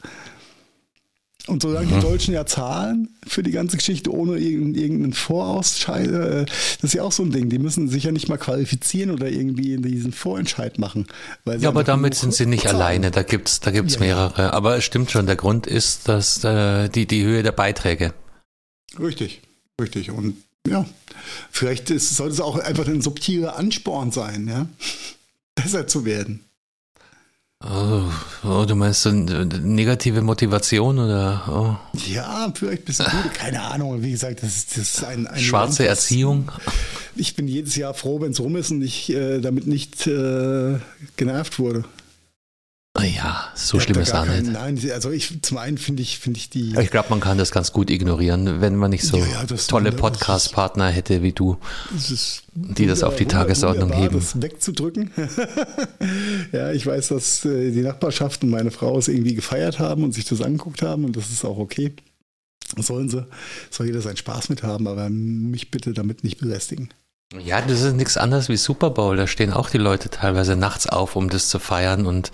Und solange mhm. die Deutschen ja zahlen für die ganze Geschichte ohne irgendeinen Vorausscheid, äh, das ist ja auch so ein Ding. Die müssen sich ja nicht mal qualifizieren oder irgendwie diesen Vorentscheid machen. ja, aber damit sind sie nicht zahlen. alleine. Da gibt's, da gibt's ja, mehrere. Aber es stimmt schon. Der Grund ist, dass äh, die, die Höhe der Beiträge. Richtig, richtig. Und ja, vielleicht ist, sollte es auch einfach ein subtiler Ansporn sein, ja, besser zu werden. Oh, oh, du meinst so negative Motivation oder? Oh. Ja, vielleicht ein bisschen gut. Keine Ahnung. Wie gesagt, das ist, das ist ein, ein schwarze Land, Erziehung. Ich bin jedes Jahr froh, wenn es rum ist und ich äh, damit nicht äh, genervt wurde. Ah ja, so schlimm ist es nicht. Nein, also ich zum einen finde ich, finde ich die. Ich glaube, man kann das ganz gut ignorieren, wenn man nicht so ja, ja, tolle Podcast-Partner hätte wie du, die das auf die Tagesordnung heben. Das wegzudrücken. ja, ich weiß, dass äh, die Nachbarschaft und meine Frau es irgendwie gefeiert haben und sich das angeguckt haben und das ist auch okay. Sollen sie, soll jeder seinen Spaß mit haben, aber mich bitte damit nicht belästigen. Ja, das ist nichts anderes wie Super Bowl. Da stehen auch die Leute teilweise nachts auf, um das zu feiern. Und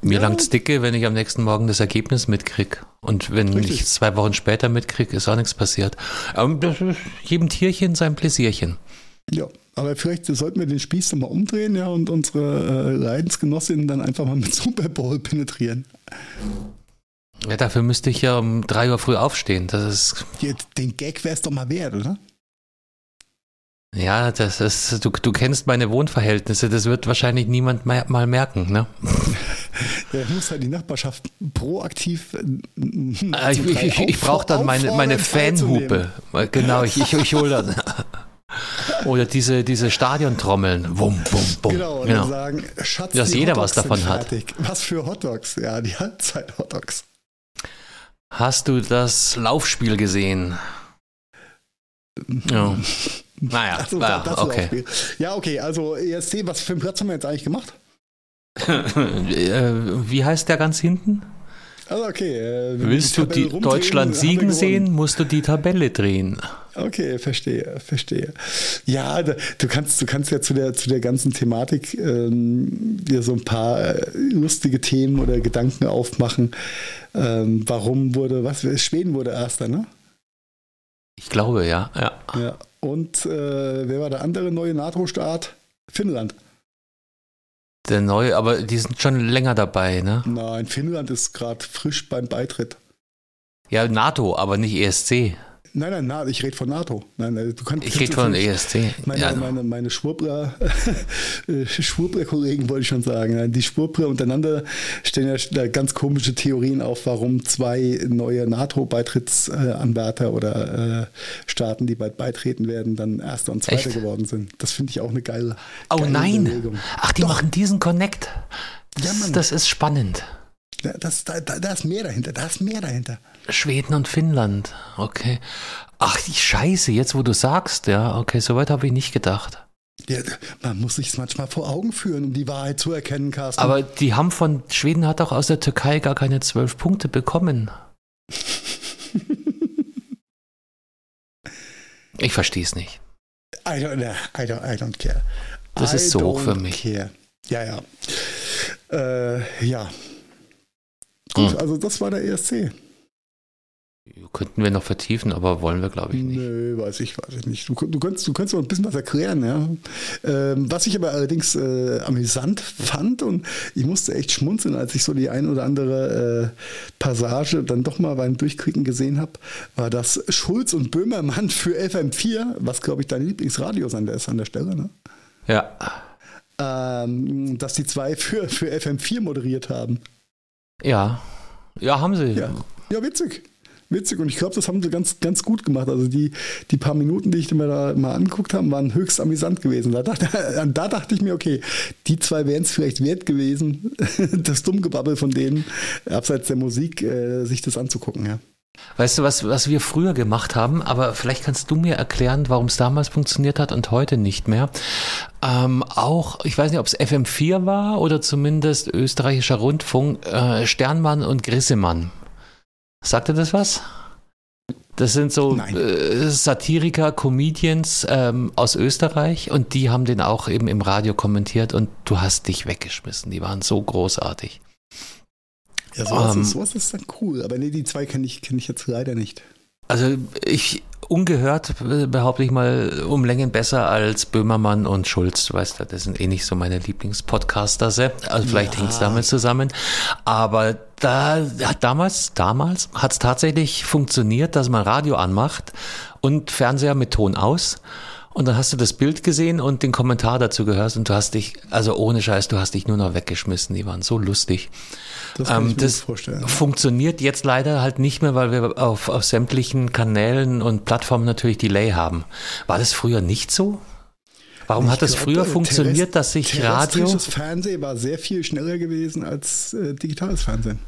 mir ja. langt's dicke, wenn ich am nächsten Morgen das Ergebnis mitkrieg. Und wenn Richtig. ich zwei Wochen später mitkrieg, ist auch nichts passiert. Aber jedem Tierchen sein Pläsierchen. Ja, aber vielleicht sollten wir den Spieß mal umdrehen, ja, und unsere äh, Leidensgenossinnen dann einfach mal mit Super Bowl penetrieren. Ja, dafür müsste ich ja um drei Uhr früh aufstehen. Das ist. Den Gag wäre es doch mal wert, oder? Ja, das ist, du, du kennst meine Wohnverhältnisse, das wird wahrscheinlich niemand mehr, mal merken, ne? Ja, muss halt die Nachbarschaft proaktiv. Äh, ich ich, ich brauche dann meine, meine Fanhupe. Genau, ich, ich, ich hole dann. Oder diese, diese Stadiontrommeln. Wum, wum, wum. Genau, und genau. sagen, Schatz, dass jeder was davon hat. Was für Hotdogs? Ja, die Halbzeit-Hotdogs. Hast du das Laufspiel gesehen? Ja. Naja, das, naja das okay. Ja, okay, also ESC, was für einen Platz haben wir jetzt eigentlich gemacht? Wie heißt der ganz hinten? Also okay. Äh, Willst du die Deutschland siegen sehen, musst du die Tabelle drehen. Okay, verstehe, verstehe. Ja, du kannst, du kannst ja zu der, zu der ganzen Thematik ähm, dir so ein paar äh, lustige Themen oder Gedanken aufmachen. Ähm, warum wurde, was, Schweden wurde Erster, ne? Ich glaube, ja. ja. ja. Und äh, wer war der andere neue NATO-Staat? Finnland. Der neue, aber die sind schon länger dabei, ne? Nein, Finnland ist gerade frisch beim Beitritt. Ja, NATO, aber nicht ESC. Nein, nein, ich rede von NATO. Nein, du kannst, ich rede von ESC. Meine, ja. meine, meine Schwurbler, äh, Schwurbler-Kollegen wollte ich schon sagen. Die Schwurbler untereinander stellen ja ganz komische Theorien auf, warum zwei neue NATO-Beitrittsanwärter oder äh, Staaten, die bald beitreten werden, dann Erster und Zweiter Echt? geworden sind. Das finde ich auch eine geile. Oh geile nein! Bewegung. Ach, die Doch. machen diesen Connect. Das, ja, das ist spannend. Das, da, da ist mehr dahinter, da ist mehr dahinter. Schweden und Finnland, okay. Ach, die Scheiße, jetzt wo du sagst, ja, okay, soweit habe ich nicht gedacht. Ja, man muss sich es manchmal vor Augen führen, um die Wahrheit zu erkennen, Carsten. Aber die haben von, Schweden hat auch aus der Türkei gar keine zwölf Punkte bekommen. ich verstehe es nicht. I don't, I don't, I don't care. Das I ist so hoch für mich. Care. Ja, ja. Äh, ja, Gut, hm. also das war der ESC. Könnten wir noch vertiefen, aber wollen wir, glaube ich, nicht. Nö, weiß ich, weiß ich nicht. Du, du, könntest, du könntest ein bisschen was erklären, ja. Ähm, was ich aber allerdings äh, amüsant fand und ich musste echt schmunzeln, als ich so die ein oder andere äh, Passage dann doch mal beim Durchklicken gesehen habe, war das Schulz und Böhmermann für FM4, was glaube ich dein Lieblingsradiosender ist an der Stelle, ne? Ja. Ähm, dass die zwei für, für FM4 moderiert haben. Ja, ja, haben sie. Ja, ja witzig. Witzig und ich glaube, das haben sie ganz, ganz gut gemacht. Also die, die paar Minuten, die ich mir da mal angeguckt habe, waren höchst amüsant gewesen. Da dachte, da dachte ich mir, okay, die zwei wären es vielleicht wert gewesen, das Dummgebabbel von denen, abseits der Musik, äh, sich das anzugucken. Ja. Weißt du, was, was wir früher gemacht haben, aber vielleicht kannst du mir erklären, warum es damals funktioniert hat und heute nicht mehr. Ähm, auch, ich weiß nicht, ob es FM4 war oder zumindest österreichischer Rundfunk, äh, Sternmann und Grissemann. Sagt dir das was? Das sind so äh, Satiriker, Comedians ähm, aus Österreich und die haben den auch eben im Radio kommentiert und du hast dich weggeschmissen. Die waren so großartig. Ja, sowas, ähm, ist, sowas ist dann cool. Aber nee, die zwei kenne ich, kenn ich jetzt leider nicht. Also ich ungehört behaupte ich mal um Längen besser als Böhmermann und Schulz. Du weißt, das sind eh nicht so meine Lieblingspodcaster. Also vielleicht ja. hängt es damit zusammen. Aber da damals, damals hat es tatsächlich funktioniert, dass man Radio anmacht und Fernseher mit Ton aus. Und dann hast du das Bild gesehen und den Kommentar dazu gehört und du hast dich, also ohne Scheiß, du hast dich nur noch weggeschmissen. Die waren so lustig. Das kann ähm, ich mir das vorstellen. Funktioniert jetzt leider halt nicht mehr, weil wir auf, auf sämtlichen Kanälen und Plattformen natürlich Delay haben. War das früher nicht so? Warum ich hat das früher funktioniert, dass sich Radio. Fernsehen war sehr viel schneller gewesen als äh, digitales Fernsehen.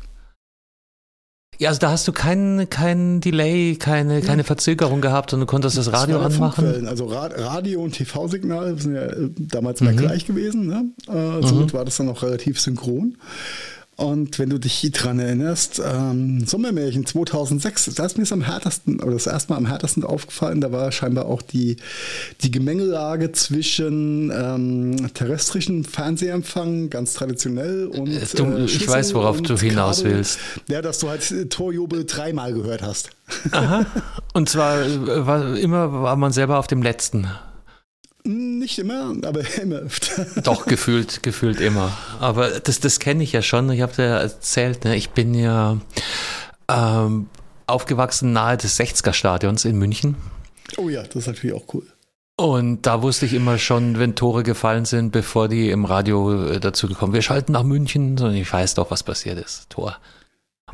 Ja, also da hast du keinen kein Delay, keine, keine Verzögerung gehabt und du konntest das Radio das anmachen. Also Radio und TV-Signal sind ja äh, damals mhm. gleich gewesen. Ne? Äh, somit mhm. war das dann auch relativ synchron. Und wenn du dich dran erinnerst, ähm, Sommermärchen 2006, da ist mir es am härtesten, oder das erste Mal am härtesten aufgefallen, da war scheinbar auch die, die Gemengelage zwischen ähm, terrestrischem Fernsehempfang, ganz traditionell, und. Äh, du, äh, ich weiß, worauf du hinaus Kabel, willst. Ja, dass du halt Torjubel dreimal gehört hast. Aha. Und zwar äh, war, immer war man selber auf dem letzten. Nicht immer, aber immer öfter. Doch, gefühlt, gefühlt immer. Aber das, das kenne ich ja schon. Ich habe ja erzählt, ne? ich bin ja ähm, aufgewachsen nahe des 60er-Stadions in München. Oh ja, das ist natürlich auch cool. Und da wusste ich immer schon, wenn Tore gefallen sind, bevor die im Radio äh, dazu gekommen, wir schalten nach München, sondern ich weiß doch, was passiert ist. Tor.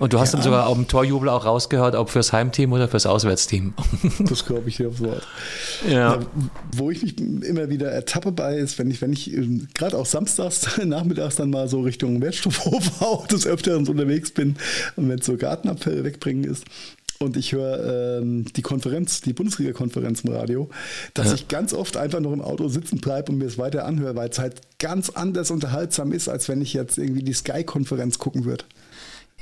Und du hast ja. dann sogar auf dem Torjubel auch rausgehört, ob fürs Heimteam oder fürs Auswärtsteam. Das glaube ich dir aufs Wort. Ja. ja. Wo ich mich immer wieder ertappe bei ist, wenn ich, wenn ich ähm, gerade auch samstags, nachmittags dann mal so Richtung Wertstoffhof auch des Öfteren unterwegs bin und wenn es so Gartenabfälle wegbringen ist, und ich höre ähm, die Konferenz, die Bundesliga-Konferenz im Radio, dass ja. ich ganz oft einfach noch im Auto sitzen bleibe und mir es weiter anhöre, weil es halt ganz anders unterhaltsam ist, als wenn ich jetzt irgendwie die Sky-Konferenz gucken würde.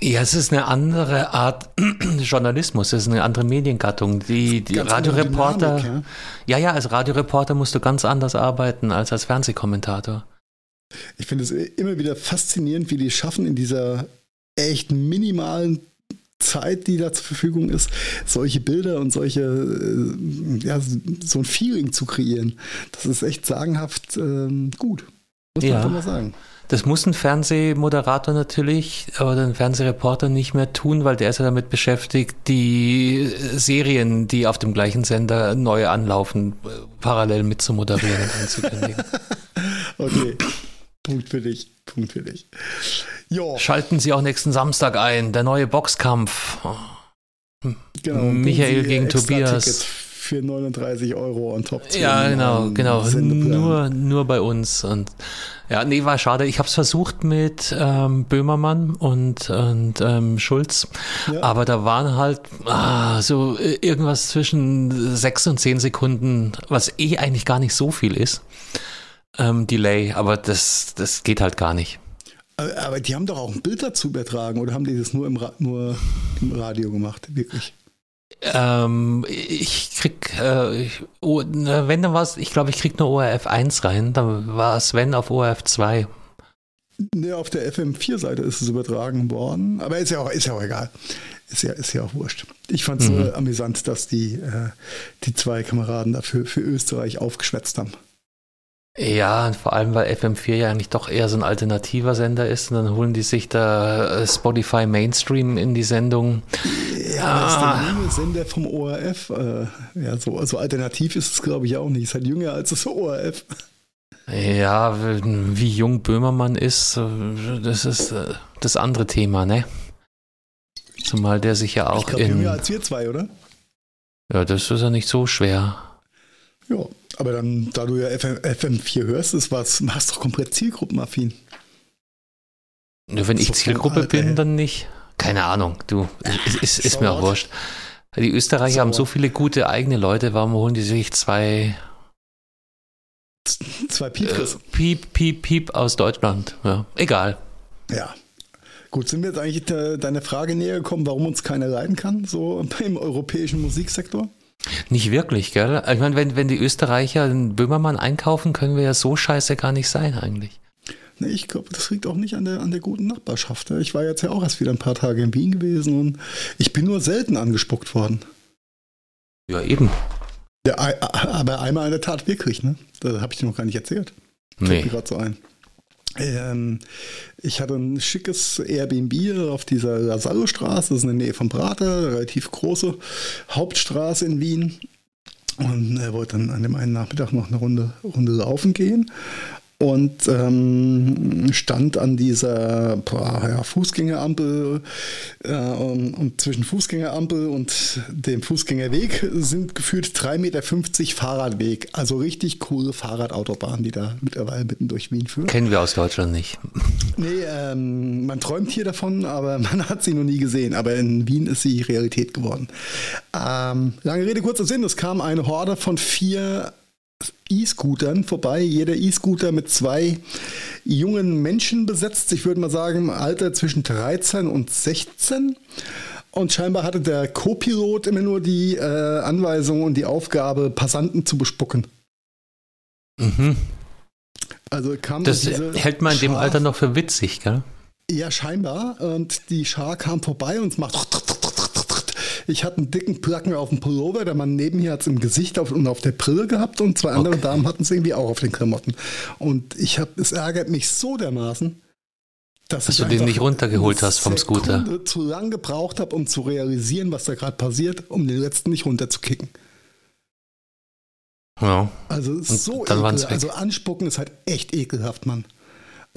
Ja, es ist eine andere Art Journalismus, es ist eine andere Mediengattung. Die, die Radioreporter, Dynamik, ja? ja, ja, als Radioreporter musst du ganz anders arbeiten als als Fernsehkommentator. Ich finde es immer wieder faszinierend, wie die schaffen, in dieser echt minimalen Zeit, die da zur Verfügung ist, solche Bilder und solche, äh, ja, so ein Feeling zu kreieren. Das ist echt sagenhaft ähm, gut Muss Ja. man einfach mal sagen. Das muss ein Fernsehmoderator natürlich oder ein Fernsehreporter nicht mehr tun, weil der ist ja damit beschäftigt, die Serien, die auf dem gleichen Sender neu anlaufen, parallel mit zu moderieren und anzukündigen. Okay. Punkt für dich. Punkt für dich. Jo, Schalten Sie auch nächsten Samstag ein, der neue Boxkampf. genau. Michael gegen Tobias. Für 39 Euro on top. zu Ja, genau, ähm, genau. Nur, nur bei uns. Und ja, nee, war schade. Ich habe es versucht mit ähm, Böhmermann und, und ähm, Schulz, Ja. aber da waren halt ah, so äh, irgendwas zwischen sechs und zehn Sekunden, was eh eigentlich gar nicht so viel ist. Ähm, Delay, aber das, das geht halt gar nicht. Aber, aber die haben doch auch ein Bild dazu übertragen oder haben die das nur im, Ra nur im Radio gemacht? Wirklich? Ähm, ich krieg, äh, oh, wenn da was, ich glaube, ich krieg nur ORF 1 rein, da war Sven auf ORF 2. Ne, auf der FM4-Seite ist es übertragen worden. Aber ist ja auch, ist ja auch egal. Ist ja, ist ja auch wurscht. Ich fand es Mhm. äh, amüsant, dass die, äh, die zwei Kameraden dafür für Österreich aufgeschwätzt haben. Ja, und vor allem, weil FM4 ja eigentlich doch eher so ein alternativer Sender ist und dann holen die sich da äh, Spotify Mainstream in die Sendung. Ja, das ist der junge Sender vom ORF. Äh, ja, so also alternativ ist es, glaube ich, auch nicht. Ist halt jünger als das ORF. Ja, wie jung Böhmermann ist, äh, das ist das andere Thema, ne? Zumal der sich ja ich auch glaube, in. jünger als wir zwei, oder? Ja, das ist ja nicht so schwer. Ja, aber dann, da du ja FM, FM4 hörst, ist was, machst doch komplett zielgruppenaffin. Nur wenn ich So Zielgruppe her. bin, dann nicht. Keine Ahnung, du. Ist, ist, ist mir auch wurscht. Die Österreicher haben Sauer. so viele gute eigene Leute, warum holen die sich zwei Zwei äh, Piepres. Piep, Piep, Piep aus Deutschland? Ja, egal. Ja. Gut, sind wir jetzt eigentlich de, deiner Frage näher gekommen, warum uns keiner leiden kann, so im europäischen Musiksektor? Nicht wirklich, gell? Ich meine, wenn, wenn die Österreicher einen Böhmermann einkaufen, können wir ja so scheiße gar nicht sein eigentlich. Nee, ich glaube, das liegt auch nicht an der, an der guten Nachbarschaft. Ich war jetzt ja auch erst wieder ein paar Tage in Wien gewesen und ich bin nur selten angespuckt worden. Ja, eben. Ja, aber einmal in der Tat wirklich, ne? Das habe ich dir noch gar nicht erzählt. Fällt Nee. mir gerade so ein. Ähm, ich hatte ein schickes Airbnb auf dieser Lazaro-Straße, das ist in der Nähe von Prater, relativ große Hauptstraße in Wien. Und er wollte dann an dem einen Nachmittag noch eine Runde, Runde laufen gehen und ähm, stand an dieser boah, ja, Fußgängerampel äh, und, und zwischen Fußgängerampel und dem Fußgängerweg sind gefühlt 3,50 Meter Fahrradweg. Also richtig coole Fahrradautobahn, die da mittlerweile mitten durch Wien führt. Kennen wir aus Deutschland nicht. Nee, ähm, man träumt hier davon, aber man hat sie noch nie gesehen. Aber in Wien ist sie Realität geworden. Ähm, lange Rede, kurzer Sinn. Es kam eine Horde von vier E-Scootern vorbei. Jeder E-Scooter mit zwei jungen Menschen besetzt. Ich würde mal sagen, im Alter zwischen 13 und 16. Und scheinbar hatte der Co-Pilot immer nur die äh, Anweisung und die Aufgabe, Passanten zu bespucken. Mhm. Also kam Das hält man in dem Alter noch für witzig, gell? Ja, scheinbar. Und die Schar kam vorbei und macht. Ich hatte einen dicken Placken auf dem Pullover, der Mann neben mir hat es im Gesicht auf, und auf der Brille gehabt und zwei andere Okay. Damen hatten es irgendwie auch auf den Klamotten. Und ich habe, es ärgert mich so dermaßen, dass, Dass du den nicht runtergeholt hast vom Scooter. Sekunde zu lang gebraucht habe, um zu realisieren, was da gerade passiert, um den letzten nicht runterzukicken. Ja. Also so dann ekel, also anspucken ist halt echt ekelhaft, Mann.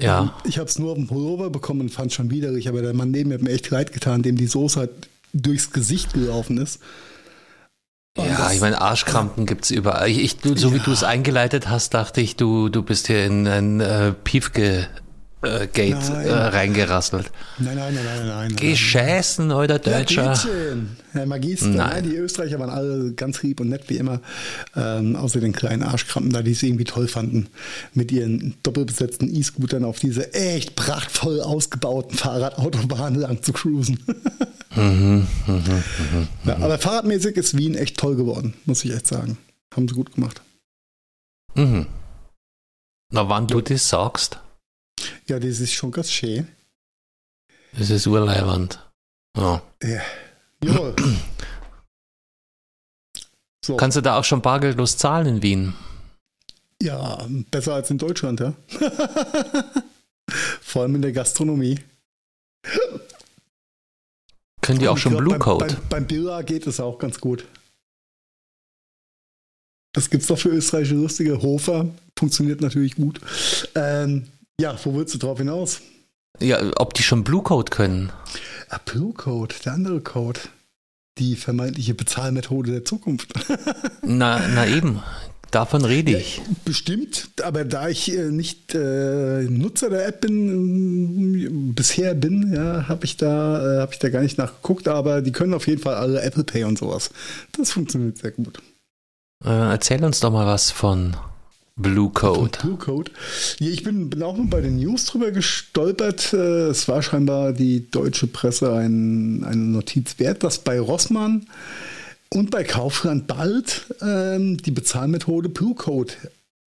Ja. Und Ich habe es nur auf dem Pullover bekommen und fand es schon widerlich, aber der Mann neben mir hat mir echt leid getan, dem die Soße halt durchs Gesicht gelaufen ist. Und Ja, das- ich meine, Arschkrampen gibt's überall. Ich, ich, so wie Ja. du es eingeleitet hast, dachte ich, du, du bist hier in ein äh, Piefke äh, Gate Nein. äh, reingerasselt. Nein, nein, nein, nein, nein. Geschäßen, oder Ja, Deutscher? Bittchen. Herr Magister, Nein. nein. die Österreicher waren alle ganz lieb und nett wie immer, ähm, außer den kleinen Arschkrampen da, die es irgendwie toll fanden, mit ihren doppelbesetzten E-Scootern auf diese echt prachtvoll ausgebauten Fahrradautobahnen lang zu cruisen. Mhm, ja, aber fahrradmäßig ist Wien echt toll geworden, muss ich echt sagen. Haben sie gut gemacht. Mhm. Na, wann du das sagst, Ja, das ist schon ganz schön. das ist urleibernd. Ja. Ja. Jawohl. So. Kannst du da auch schon bargeldlos zahlen in Wien? Ja, besser als in Deutschland, ja. Vor allem in der Gastronomie. Können die auch schon Blue Code? Beim, beim, beim Billa geht es auch ganz gut. Das gibt es doch für österreichische lustige. Hofer funktioniert natürlich gut. Ähm, ja, wo willst du drauf hinaus? Ja, ob die schon Blue Code können. Ah, Blue Code, der andere Code. Die vermeintliche Bezahlmethode der Zukunft. na, na eben. Davon rede ich. Ja, bestimmt, aber da ich äh, nicht äh, Nutzer der App bin, äh, bisher bin, ja, habe ich da, äh, habe ich da gar nicht nachgeguckt, aber die können auf jeden Fall alle Apple Pay und sowas. Das funktioniert sehr gut. Äh, erzähl uns doch mal was von Blue Code. Blue Code. Ich bin, bin auch mal bei den News drüber gestolpert. Äh, es war scheinbar die deutsche Presse ein, eine Notiz wert, dass bei Rossmann und bei Kaufland bald ähm, die Bezahlmethode Blue Code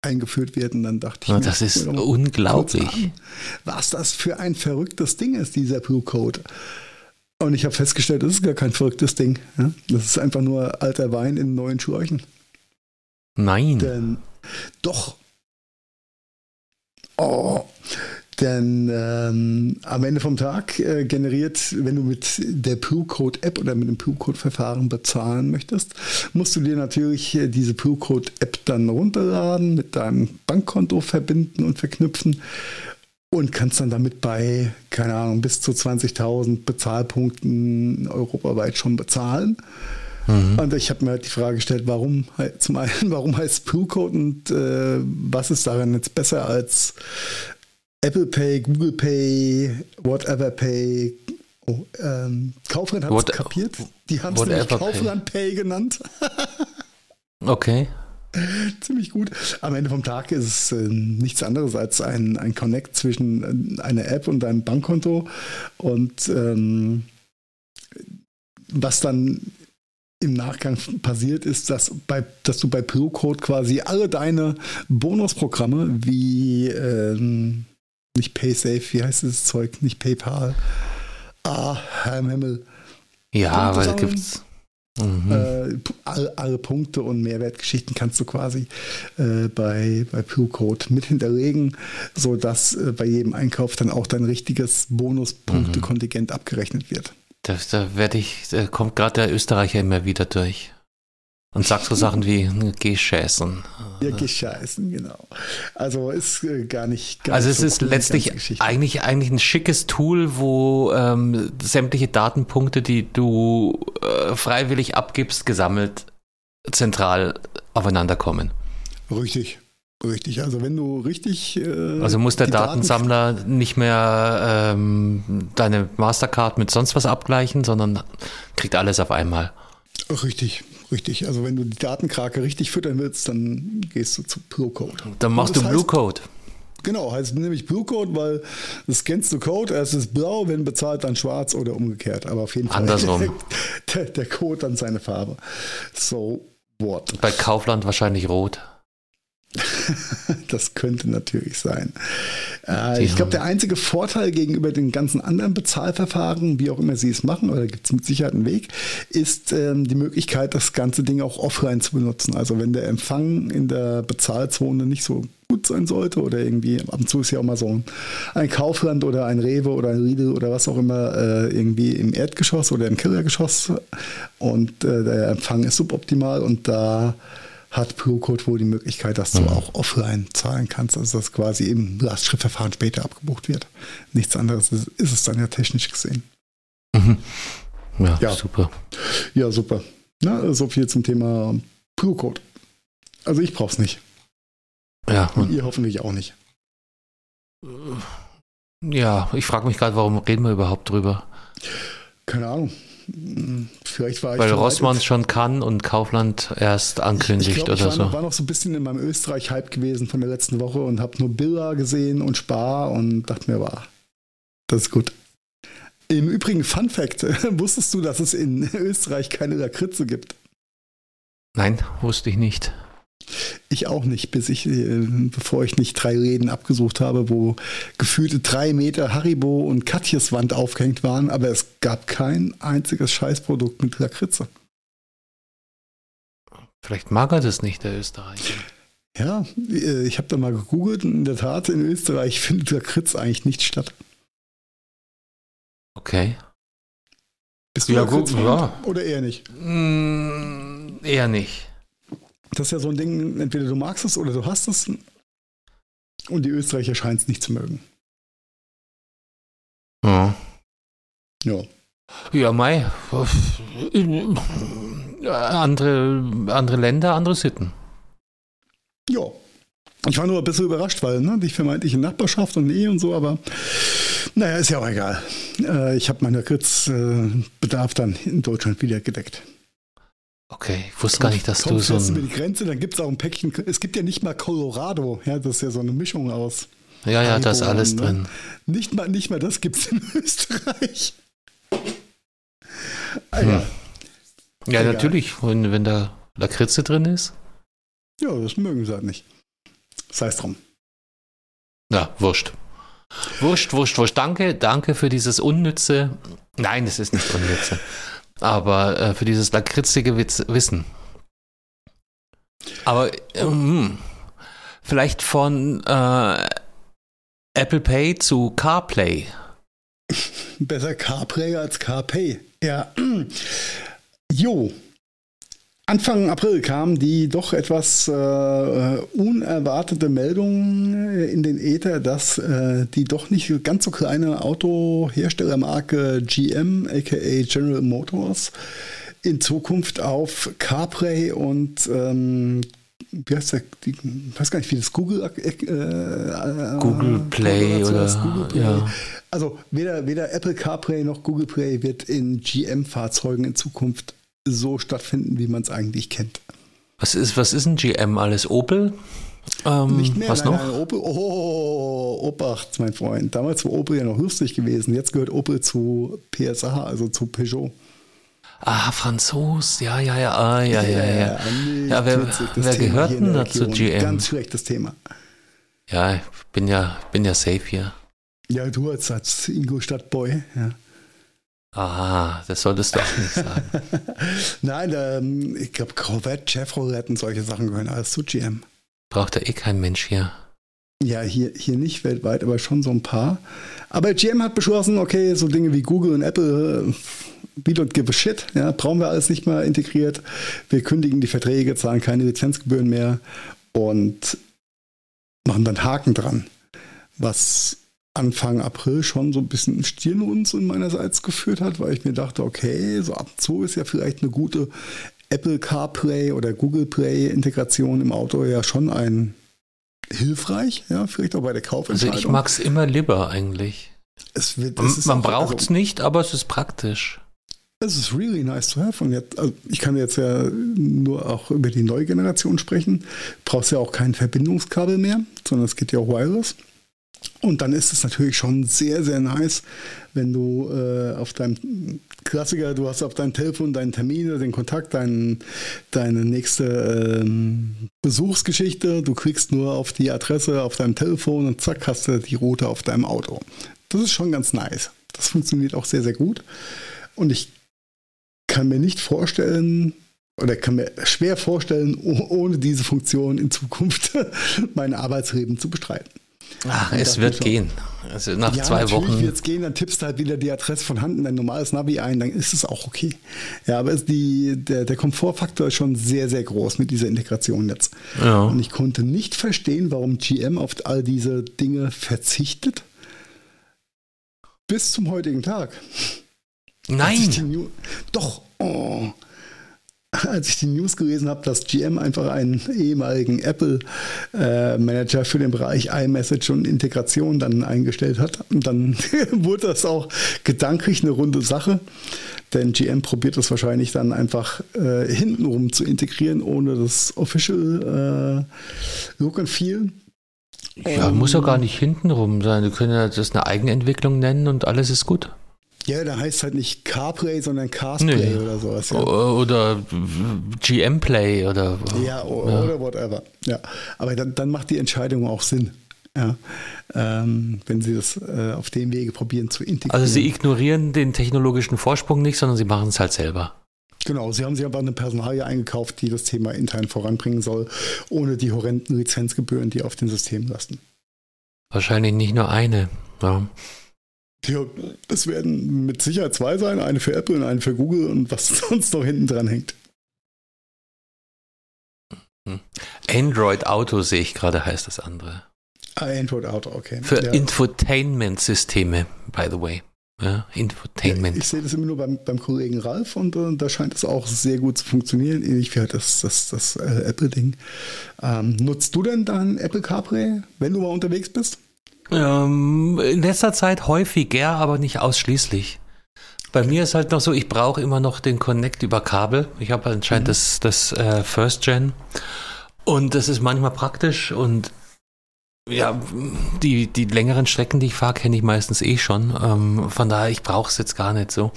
eingeführt wird. Und dann dachte ich, ja, mir, das ist unglaublich. was das für ein verrücktes Ding ist, dieser Blue Code. Und ich habe festgestellt, das ist gar kein verrücktes Ding. Das ist einfach nur alter Wein in neuen Schläuchen. Nein. Denn, doch. Oh, denn ähm, am Ende vom Tag äh, generiert, wenn du mit der ProCode-App oder mit dem ProCode-Verfahren bezahlen möchtest, musst du dir natürlich äh, diese ProCode-App dann runterladen, mit deinem Bankkonto verbinden und verknüpfen und kannst dann damit bei, keine Ahnung, bis zu 20.000 Bezahlpunkten europaweit schon bezahlen. Mhm. Und ich habe mir halt die Frage gestellt, warum zum einen, warum heißt ProCode und äh, was ist daran jetzt besser als Apple Pay, Google Pay, Whatever Pay. Oh, ähm, Kaufland hat es kapiert. Die haben es nämlich Kaufland Pay, Pay genannt. okay. Ziemlich gut. Am Ende vom Tag ist es äh, nichts anderes als ein, ein Connect zwischen äh, einer App und deinem Bankkonto. Und ähm, was dann im Nachgang passiert ist, dass, bei, dass du bei ProCode quasi alle deine Bonusprogramme wie ähm, nicht PaySafe, wie heißt das Zeug? Nicht PayPal. Ah, Herr im Himmel. Ja, weil gibt's. Mhm. Äh, alle, alle, Punkte und Mehrwertgeschichten kannst du quasi äh, bei, bei ProCode mit hinterlegen, sodass äh, bei jedem Einkauf dann auch dein richtiges Bonuspunktekontingent mhm. abgerechnet wird. Da, da werde ich, da kommt gerade der Österreicher immer wieder durch. Und sagt so Sachen wie geh scheißen. Ja, geh scheißen, genau. Also ist äh, gar nicht. Gar also es so ist cool, letztlich eigentlich eigentlich ein schickes Tool, wo ähm, sämtliche Datenpunkte, die du äh, freiwillig abgibst, gesammelt zentral aufeinander kommen. Richtig. Richtig, also wenn du richtig. Äh, also muss der Datensammler Daten nicht mehr ähm, deine Mastercard mit sonst was abgleichen, sondern kriegt alles auf einmal. Richtig, richtig. Also wenn du die Datenkrake richtig füttern willst, dann gehst du zu Bluecode. Dann machst du Bluecode. Genau, heißt nämlich Bluecode, weil das scannst du Code, erst ist blau, wenn bezahlt, dann schwarz oder umgekehrt. Aber auf jeden Fall Andersrum. Der, der Code dann seine Farbe. So what? Bei Kaufland wahrscheinlich rot. das könnte natürlich sein. Äh, ich glaube, der einzige Vorteil gegenüber den ganzen anderen Bezahlverfahren, wie auch immer sie es machen, oder da gibt es mit Sicherheit einen Weg, ist ähm, die Möglichkeit, das ganze Ding auch offline zu benutzen. Also wenn der Empfang in der Bezahlzone nicht so gut sein sollte oder irgendwie, ab und zu ist ja auch mal so ein, ein Kaufland oder ein Rewe oder ein Riedel oder was auch immer äh, irgendwie im Erdgeschoss oder im Kellergeschoss und äh, der Empfang ist suboptimal und da hat ProCode wohl die Möglichkeit, dass du mhm. auch offline zahlen kannst, also dass quasi im Lastschriftverfahren später abgebucht wird. Nichts anderes ist, ist es dann ja technisch gesehen. Mhm. Ja, ja, super. Ja, super. Na, so viel zum Thema ProCode. Also ich brauche es nicht. Ja. Und ihr hoffentlich auch nicht. Ja, ich frage mich gerade, warum reden wir überhaupt drüber? Keine Ahnung. Vielleicht war ich Weil Rossmann schon kann und Kaufland erst ankündigt ich, ich glaub, oder ich war, so. war noch so ein bisschen in meinem Österreich-Hype gewesen von der letzten Woche und habe nur Billa gesehen und Spar und dachte mir, war, das ist gut. Im Übrigen, Fun Fact: Wusstest du, dass es in Österreich keine Lakritze gibt? Nein, wusste ich nicht. Ich auch nicht, bis ich, äh, bevor ich nicht drei Läden abgesucht habe, wo gefühlte drei Meter Haribo und Katjes Wand aufgehängt waren, aber es gab kein einziges Scheißprodukt mit Lakritze. Vielleicht mag er das nicht, der Österreicher. Ja, äh, ich habe da mal gegoogelt und in der Tat, in Österreich findet der Kritz eigentlich nicht statt. Okay. Bist du Ja, ja, gut, ja. Oder eher nicht? Mm, eher nicht. Das ist ja so ein Ding, entweder du magst es oder du hast es. Und die Österreicher scheinen es nicht zu mögen. Ja. Ja. Ja, Mai. Andere, andere Länder, andere Sitten. Ja. Ich war nur ein bisschen überrascht, weil ne, die vermeintliche Nachbarschaft und Ehe und so, aber naja, ist ja auch egal. Äh, ich habe meinen Lakritz-Bedarf dann in Deutschland wieder gedeckt. Okay, ich wusste gar nicht, dass du Kommst so jetzt über ein. die Grenze, dann gibt es auch ein Päckchen. Es gibt ja nicht mal Colorado, ja, das ist ja so eine Mischung aus. Ja, ja, da ist alles ne? drin. Nicht mal, nicht mal das gibt es in Österreich. Ah, Hm. ja. Ja, Egal. natürlich, wenn, wenn da Lakritze drin ist. ja, das mögen sie halt nicht. Sei es drum. Ja, wurscht. Wurscht, wurscht, wurscht. Danke, danke für dieses unnütze. Nein, es ist nicht unnütze. Aber äh, für dieses lakritzige Witz, Wissen. Aber ähm, vielleicht von äh, Apple Pay zu CarPlay. Besser CarPlay als CarPay. Ja. Jo. Anfang April kam die doch etwas äh, unerwartete Meldung äh, in den Äther, dass äh, die doch nicht ganz so kleine Autoherstellermarke GM, aka General Motors, in Zukunft auf CarPlay und ähm, wie heißt der, die, ich weiß gar nicht, wie das Google äh, äh, Google Play oder heißt, Google Play. ja. Also weder, weder Apple CarPlay noch Google Play wird in GM-Fahrzeugen in Zukunft so stattfinden, wie man es eigentlich kennt. Was ist, was ist ein GM alles? Opel? Ähm, Nicht mehr, was nein, noch? nein, Opel, oh, Obacht, mein Freund. Damals war Opel ja noch lustig gewesen. Jetzt gehört Opel zu PSA, also zu Peugeot. Ah, Franzos, ja, ja, ja, ah, ja, ja, ja. nicht Ja, wer- wer gehört denn der da zu Region. GM? Ganz schlechtes Thema. Ja, ich bin ja, bin ja safe hier. Ja, du als, als Ingolstadt-Boy. Ja. Ah, das solltest du auch nicht sagen. Nein, ähm, ich glaube, Corvette, Chevrolet und solche Sachen gehören alles zu GM. Braucht ja eh kein Mensch hier. Ja, hier, hier nicht weltweit, aber schon so ein paar. Aber GM hat beschlossen, okay, so Dinge wie Google und Apple, äh, we don't give a shit. Ja, brauchen wir alles nicht mehr integriert. Wir kündigen die Verträge, zahlen keine Lizenzgebühren mehr und machen dann Haken dran. Was Anfang April schon so ein bisschen Stirnrunzeln meinerseits geführt hat, weil ich mir dachte, okay, so ab und zu ist ja vielleicht eine gute Apple CarPlay oder Google Play Integration im Auto ja schon ein hilfreich, ja, vielleicht auch bei der Also Kaufentscheidung. ich mag es immer lieber eigentlich. es wird, Man, es man auch- braucht es also, nicht, aber es ist praktisch. Es ist really nice to have. Und jetzt, also ich kann jetzt ja nur auch über die neue Generation sprechen. Brauchst ja auch kein Verbindungskabel mehr, sondern es geht ja auch wireless. Und dann ist es natürlich schon sehr, sehr nice, wenn du äh, auf deinem Klassiker, du hast auf deinem Telefon deinen Termin, den Kontakt, dein, deine nächste ähm, Besuchsgeschichte. Du klickst nur auf die Adresse auf deinem Telefon und zack, hast du die Route auf deinem Auto. Das ist schon ganz nice. Das funktioniert auch sehr, sehr gut. Und ich kann mir nicht vorstellen, oder kann mir schwer vorstellen, oh- ohne diese Funktion in Zukunft mein Arbeitsleben zu bestreiten. Ach, es wird gehen. Also nach ja, zwei Wochen. wird es gehen, dann tippst du halt wieder die Adresse von Hand in dein normales Navi ein, dann ist es auch okay. Ja, aber die, der, der Komfortfaktor ist schon sehr, sehr groß mit dieser Integration jetzt. Ja. Und ich konnte nicht verstehen, warum GM auf all diese Dinge verzichtet. Bis zum heutigen Tag. Nein! Doch, oh. Als ich die News gelesen habe, dass GM einfach einen ehemaligen Apple-Manager für den Bereich iMessage und Integration dann eingestellt hat, dann wurde das auch gedanklich eine runde Sache. Denn GM probiert das wahrscheinlich dann einfach äh, hintenrum zu integrieren, ohne das Official äh, Look and Feel. Ja, muss ja gar nicht hintenrum sein. Du können ja das eine Eigenentwicklung nennen und alles ist gut. Ja, da heißt halt nicht CarPlay, sondern Carsplay Nee. oder sowas. Ja. O- Oder GM Play oder. Ja, o- Ja. oder whatever. Ja, aber dann, dann macht die Entscheidung auch Sinn. Ja, ähm, wenn sie das äh, auf dem Wege probieren zu integrieren. Also sie ignorieren den technologischen Vorsprung nicht, sondern sie machen es halt selber. Genau, sie haben sich aber eine Personalie eingekauft, die das Thema intern voranbringen soll, ohne die horrenden Lizenzgebühren, die auf den System lasten. Wahrscheinlich nicht nur eine. Ja. Ja, es werden mit Sicherheit zwei sein, eine für Apple und eine für Google und was sonst noch hinten dran hängt. Hm. Android Auto sehe ich gerade, heißt das andere. Ah, Android Auto, okay. Für ja. Infotainment-Systeme, by the way. Ja, Infotainment. Ja, ich sehe das immer nur beim, beim Kollegen Ralf und äh, da scheint es auch sehr gut zu funktionieren, ähnlich wie halt das, das, das äh, Apple-Ding. Ähm, nutzt du denn dann Apple CarPlay, wenn du mal unterwegs bist? Ähm, in letzter Zeit häufiger, aber nicht ausschließlich. Bei mir ist halt noch so, ich brauche immer noch den Connect über Kabel. Ich habe anscheinend mhm. das, das äh, First Gen. Und das ist manchmal praktisch und ja, die, die längeren Strecken, die ich fahre, kenne ich meistens eh schon. Ähm, von daher, ich brauche es jetzt gar nicht so.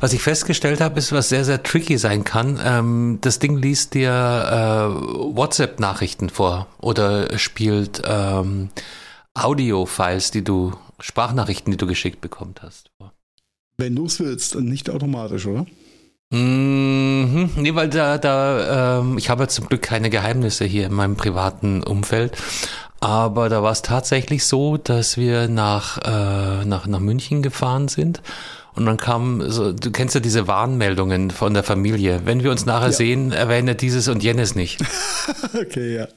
Was ich festgestellt habe, ist, was sehr, sehr tricky sein kann. Ähm, das Ding liest dir äh, WhatsApp-Nachrichten vor oder spielt ähm, Audio-Files, die du, Sprachnachrichten, die du geschickt bekommen hast. Wenn du es willst, nicht automatisch, oder? Mhm, nee, weil da, da, ähm, ich habe zum Glück keine Geheimnisse hier in meinem privaten Umfeld. Aber da war es tatsächlich so, dass wir nach, äh, nach, nach München gefahren sind. Und dann kam so, du kennst ja diese Warnmeldungen von der Familie. Wenn wir uns nachher ja. sehen, erwähne dieses und jenes nicht. okay, ja.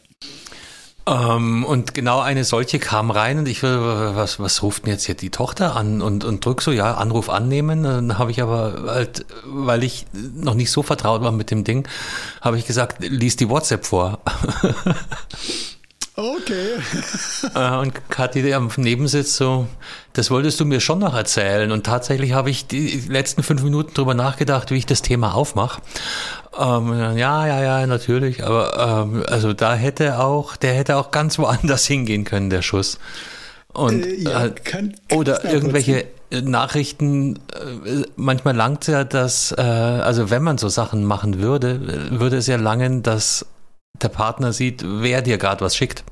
Ähm, und genau eine solche kam rein und ich will, was, was ruft denn jetzt hier die Tochter an und, und drück so, ja, Anruf annehmen. Dann habe ich aber halt, weil ich noch nicht so vertraut war mit dem Ding, habe ich gesagt, lies die WhatsApp vor. Okay. Äh, und Kathi am Nebensitz so, das wolltest du mir schon noch erzählen. Und tatsächlich habe ich die letzten fünf Minuten drüber nachgedacht, wie ich das Thema aufmache. Ähm, ja, ja, ja, natürlich. Aber ähm, also da hätte auch, der hätte auch ganz woanders hingehen können, der Schuss. Und äh, ja, äh, kann, kann oder irgendwelche Nachrichten, äh, manchmal langt ja, dass, äh, also wenn man so Sachen machen würde, würde es ja langen, dass der Partner sieht, wer dir gerade was schickt.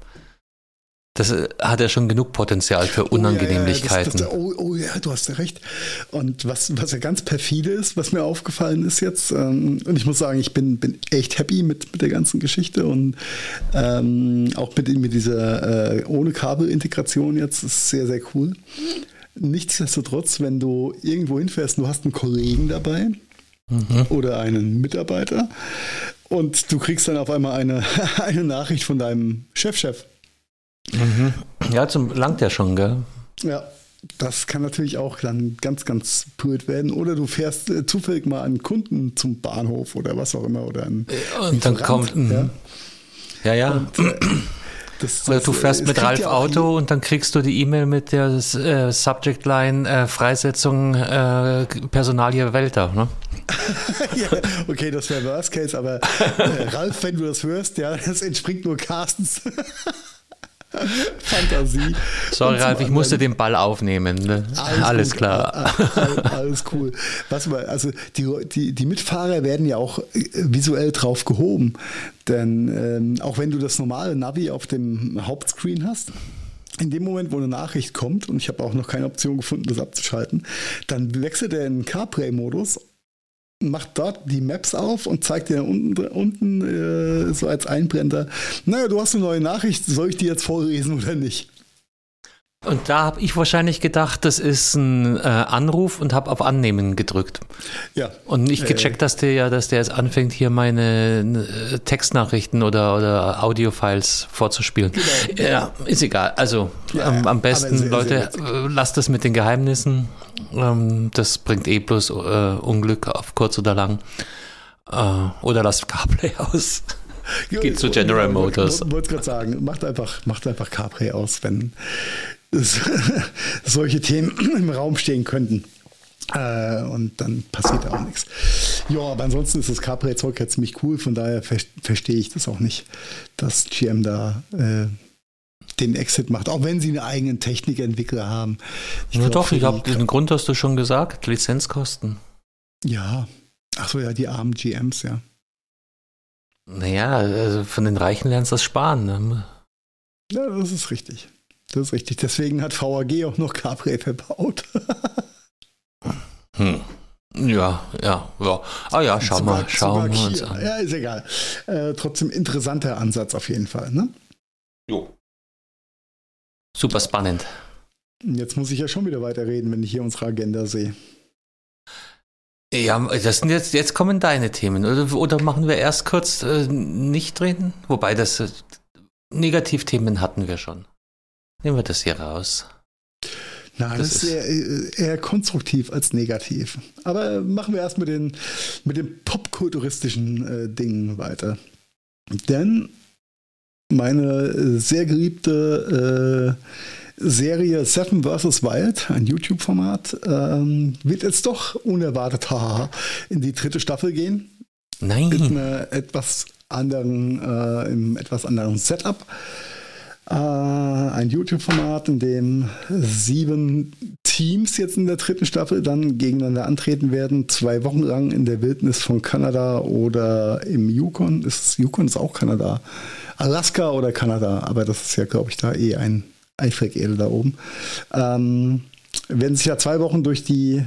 Das äh, hat ja schon genug Potenzial für Unangenehmlichkeiten. Oh, ja, ja, das, das, oh, oh, ja, du hast ja recht. Und was, was ja ganz perfide ist, was mir aufgefallen ist jetzt, ähm, und ich muss sagen, ich bin, bin echt happy mit, mit der ganzen Geschichte und ähm, auch mit, mit dieser äh, ohne Kabelintegration jetzt, ist sehr, sehr cool. Nichtsdestotrotz, wenn du irgendwo hinfährst, du hast einen Kollegen dabei, Mhm. oder einen Mitarbeiter und du kriegst dann auf einmal eine, eine Nachricht von deinem Chefchef. -Chef. Mhm. Ja, zum langt ja schon, gell? Ja, das kann natürlich auch dann ganz, ganz blöd werden. Oder du fährst äh, zufällig mal einen Kunden zum Bahnhof oder was auch immer. Oder einen Und dann kommt. Ja, ja. ja. Und, äh, das, Oder du fährst mit Ralf ja Auto und dann kriegst du die E-Mail mit der äh, Subject Line äh, Freisetzung äh, Personalie Welter. Ne? ja, okay, das wäre Worst Case, aber äh, Ralf, wenn du das hörst, ja, das entspringt nur Carstens. Fantasie. Sorry, Ralf, ich musste den Ball aufnehmen. Ne? Alles, alles klar. Alles, alles, cool. Was mal, also die, die, die Mitfahrer werden ja auch äh, visuell drauf gehoben. Denn ähm, auch wenn du das normale Navi auf dem Hauptscreen hast, in dem Moment, wo eine Nachricht kommt, und ich habe auch noch keine Option gefunden, das abzuschalten, dann wechselt er in CarPlay-Modus macht dort die Maps auf und zeigt dir unten, unten äh, so als Einblender, naja, du hast eine neue Nachricht, soll ich die jetzt vorlesen oder nicht? Und da habe ich wahrscheinlich gedacht, das ist ein äh, Anruf und habe auf Annehmen gedrückt. Ja. Und nicht äh, gecheckt, dass der ja, dass der jetzt anfängt, hier meine äh, Textnachrichten oder, oder Audiofiles vorzuspielen. Genau. Ja, ist egal. Also ja, am, am besten, sehr, Leute, sehr äh, lasst das mit den Geheimnissen. Ähm, das bringt eh bloß äh, Unglück auf kurz oder lang. Äh, oder lasst CarPlay aus. Geht zu General Motors. Ich wollte gerade sagen, macht einfach, macht einfach CarPlay aus, wenn solche Themen im Raum stehen könnten. Äh, und dann passiert auch nichts. Ja, aber ansonsten ist das CarPlay-Zeug ja ziemlich cool, von daher ver verstehe ich das auch nicht, dass GM da äh, den Exit macht, auch wenn sie einen eigenen Technikentwickler haben. Ich ja, doch, ich habe den Grund hast du schon gesagt, Lizenzkosten. Ja, ach so, ja, die armen GMs, ja. Naja, also von den Reichen lernst du das sparen. Ne? Ja, das ist richtig. Das ist richtig. Deswegen hat VAG auch noch Capri verbaut. hm. Ja, Ja, ja. Ah ja, schau sogar, mal, schauen wir uns an. Ja, ist egal. Äh, trotzdem interessanter Ansatz auf jeden Fall, ne? Jo. Super spannend. Jetzt muss ich ja schon wieder weiterreden, wenn ich hier unsere Agenda sehe. Ja, das sind jetzt, jetzt kommen deine Themen. Oder, oder machen wir erst kurz äh, nicht reden? Wobei das äh, Negativthemen hatten wir schon. Nehmen wir das hier raus. Nein, das, das ist eher, eher, konstruktiv als negativ. Aber machen wir erst mit den, mit den popkulturistischen äh, Dingen weiter. Denn meine sehr geliebte äh, Serie Seven vs. Wild, ein YouTube-Format, ähm, wird jetzt doch unerwartet haha, in die dritte Staffel gehen. Nein. Mit einer etwas anderen, äh, im etwas anderen Setup. Äh, ein YouTube-Format, in dem sieben Teams jetzt in der dritten Staffel dann gegeneinander antreten werden, zwei Wochen lang in der Wildnis von Kanada oder im Yukon. Ist, Yukon ist auch Kanada. Alaska oder Kanada, aber das ist ja, glaube ich, da eh ein Eifrig-Edel da oben. Ähm, werden sich ja zwei Wochen durch die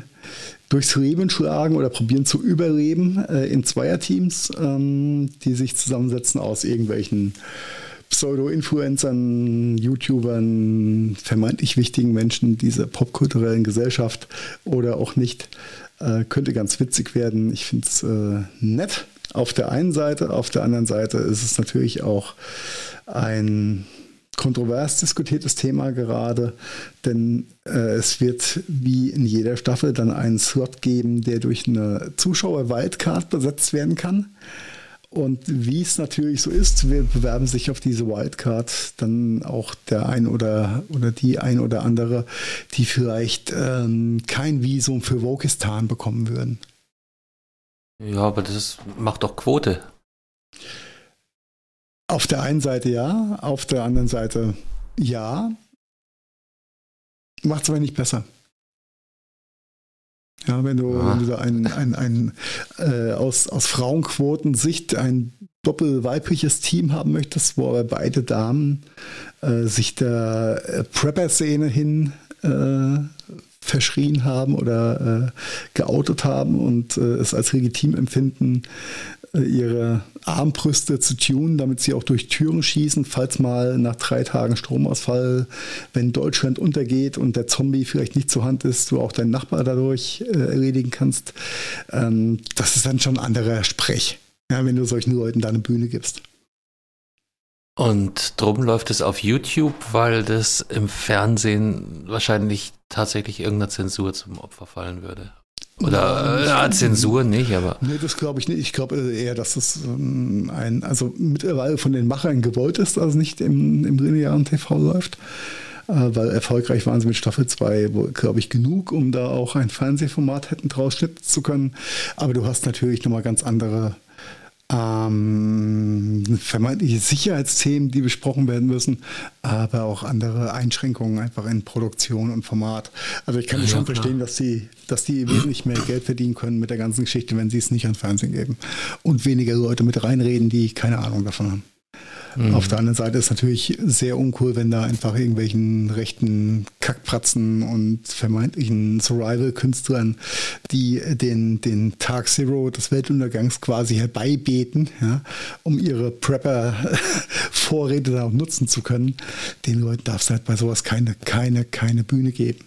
durchs Leben schlagen oder probieren zu überleben äh, in Zweierteams, ähm, die sich zusammensetzen aus irgendwelchen Pseudo-Influencern, YouTubern, vermeintlich wichtigen Menschen dieser popkulturellen Gesellschaft oder auch nicht. Äh, könnte ganz witzig werden. Ich finde es äh, nett auf der einen Seite. Auf der anderen Seite ist es natürlich auch ein kontrovers diskutiertes Thema gerade, denn äh, es wird wie in jeder Staffel dann einen Slot geben, der durch eine Zuschauer-Wildcard besetzt werden kann. Und wie es natürlich so ist, wir bewerben sich auf diese Wildcard dann auch der ein oder, oder die ein oder andere, die vielleicht ähm, kein Visum für Wokistan bekommen würden. Ja, aber das macht doch Quote. Auf der einen Seite ja, auf der anderen Seite ja. Macht es aber nicht besser. Ja, wenn du, ah. wenn du da ein, ein, ein äh, aus, aus Frauenquoten-Sicht ein doppelweibliches Team haben möchtest, wo aber beide Damen äh, sich der äh, Prepper-Szene hin äh, verschrien haben oder äh, geoutet haben und es als legitim empfinden, ihre Armbrüste zu tunen, damit sie auch durch Türen schießen, falls mal nach drei Tagen Stromausfall, wenn Deutschland untergeht und der Zombie vielleicht nicht zur Hand ist, du auch deinen Nachbar dadurch äh, erledigen kannst. Ähm, das ist dann schon ein anderer Sprech, ja, wenn du solchen Leuten da eine Bühne gibst. Und drum läuft es auf YouTube, weil das im Fernsehen wahrscheinlich tatsächlich irgendeiner Zensur zum Opfer fallen würde. Oder ja, Zensur nicht, aber. Nee, das glaube ich nicht. Ich glaube eher, dass das ähm, ein, also mittlerweile von den Machern gewollt ist, also nicht im, im linearen TV läuft. Äh, weil erfolgreich waren sie mit Staffel 2, glaube ich, genug, um da auch ein Fernsehformat hätten draus schnitzen zu können. Aber du hast natürlich nochmal ganz andere ähm, vermeintliche Sicherheitsthemen, die besprochen werden müssen, aber auch andere Einschränkungen einfach in Produktion und Format. Also ich kann ja, schon klar. verstehen, dass die, dass die wesentlich mehr Geld verdienen können mit der ganzen Geschichte, wenn sie es nicht an Fernsehen geben und weniger Leute mit reinreden, die keine Ahnung davon haben. Mhm. Auf der anderen Seite ist natürlich sehr uncool, wenn da einfach irgendwelchen rechten Kackpratzen und vermeintlichen Survival-Künstlern, die den, den Tag Zero des Weltuntergangs quasi herbeibeten, ja, um ihre Prepper-Vorräte da auch nutzen zu können, den Leuten darf es halt bei sowas keine, keine, keine Bühne geben.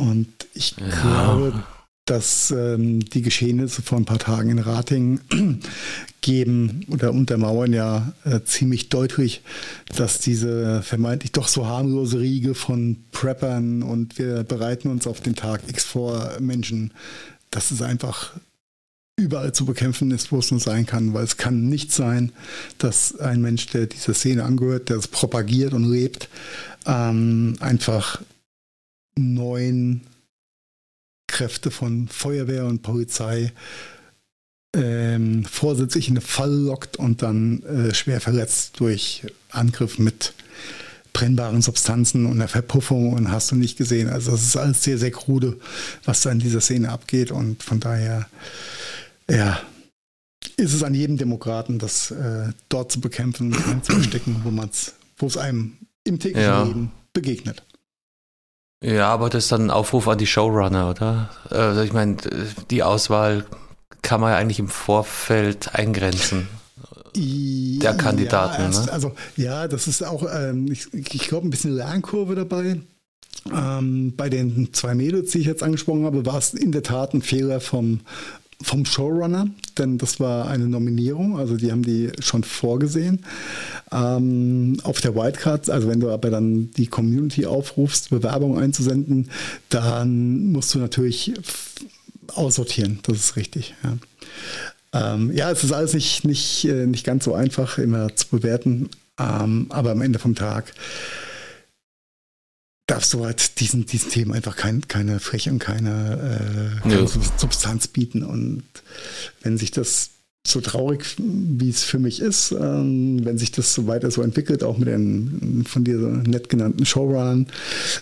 Und ich ja. glaube, dass ähm, die Geschehnisse vor ein paar Tagen in Ratingen geben oder untermauern ja äh, ziemlich deutlich, dass diese vermeintlich doch so harmlose Riege von Preppern und wir bereiten uns auf den Tag X vor Menschen, dass es einfach überall zu bekämpfen ist, wo es nur sein kann, weil es kann nicht sein, dass ein Mensch, der dieser Szene angehört, der es propagiert und lebt, ähm, einfach neuen Kräfte von Feuerwehr und Polizei ähm, vorsätzlich in eine Falle lockt und dann äh, schwer verletzt durch Angriff mit brennbaren Substanzen und einer Verpuffung und hast du nicht gesehen. Also es ist alles sehr, sehr krude, was da in dieser Szene abgeht und von daher, ja, ist es an jedem Demokraten, das äh, dort zu bekämpfen, zu verstecken, wo man es, wo es einem im täglichen ja. Leben begegnet. Ja, aber das ist dann ein Aufruf an die Showrunner, oder? Also ich meine, die Auswahl kann man ja eigentlich im Vorfeld eingrenzen. Der Kandidaten. Ja, erst, ne? Also ja, das ist auch, ähm, ich, ich glaube, ein bisschen Lernkurve dabei. Ähm, bei den zwei Mädels, die ich jetzt angesprochen habe, war es in der Tat ein Fehler vom, vom Showrunner, denn das war eine Nominierung, also die haben die schon vorgesehen. Ähm, auf der Wildcard, also wenn du aber dann die Community aufrufst, Bewerbung einzusenden, dann musst du natürlich aussortieren, das ist richtig. Ja, ähm, ja es ist alles nicht, nicht, äh, nicht ganz so einfach immer zu bewerten, ähm, aber am Ende vom Tag darfst du halt diesen, diesen Themen einfach kein, keine Fläche und keine, äh, keine Substanz bieten. Und wenn sich das so traurig, wie es für mich ist, ähm, wenn sich das so weiter so entwickelt, auch mit den von dir nett genannten Showrunnern,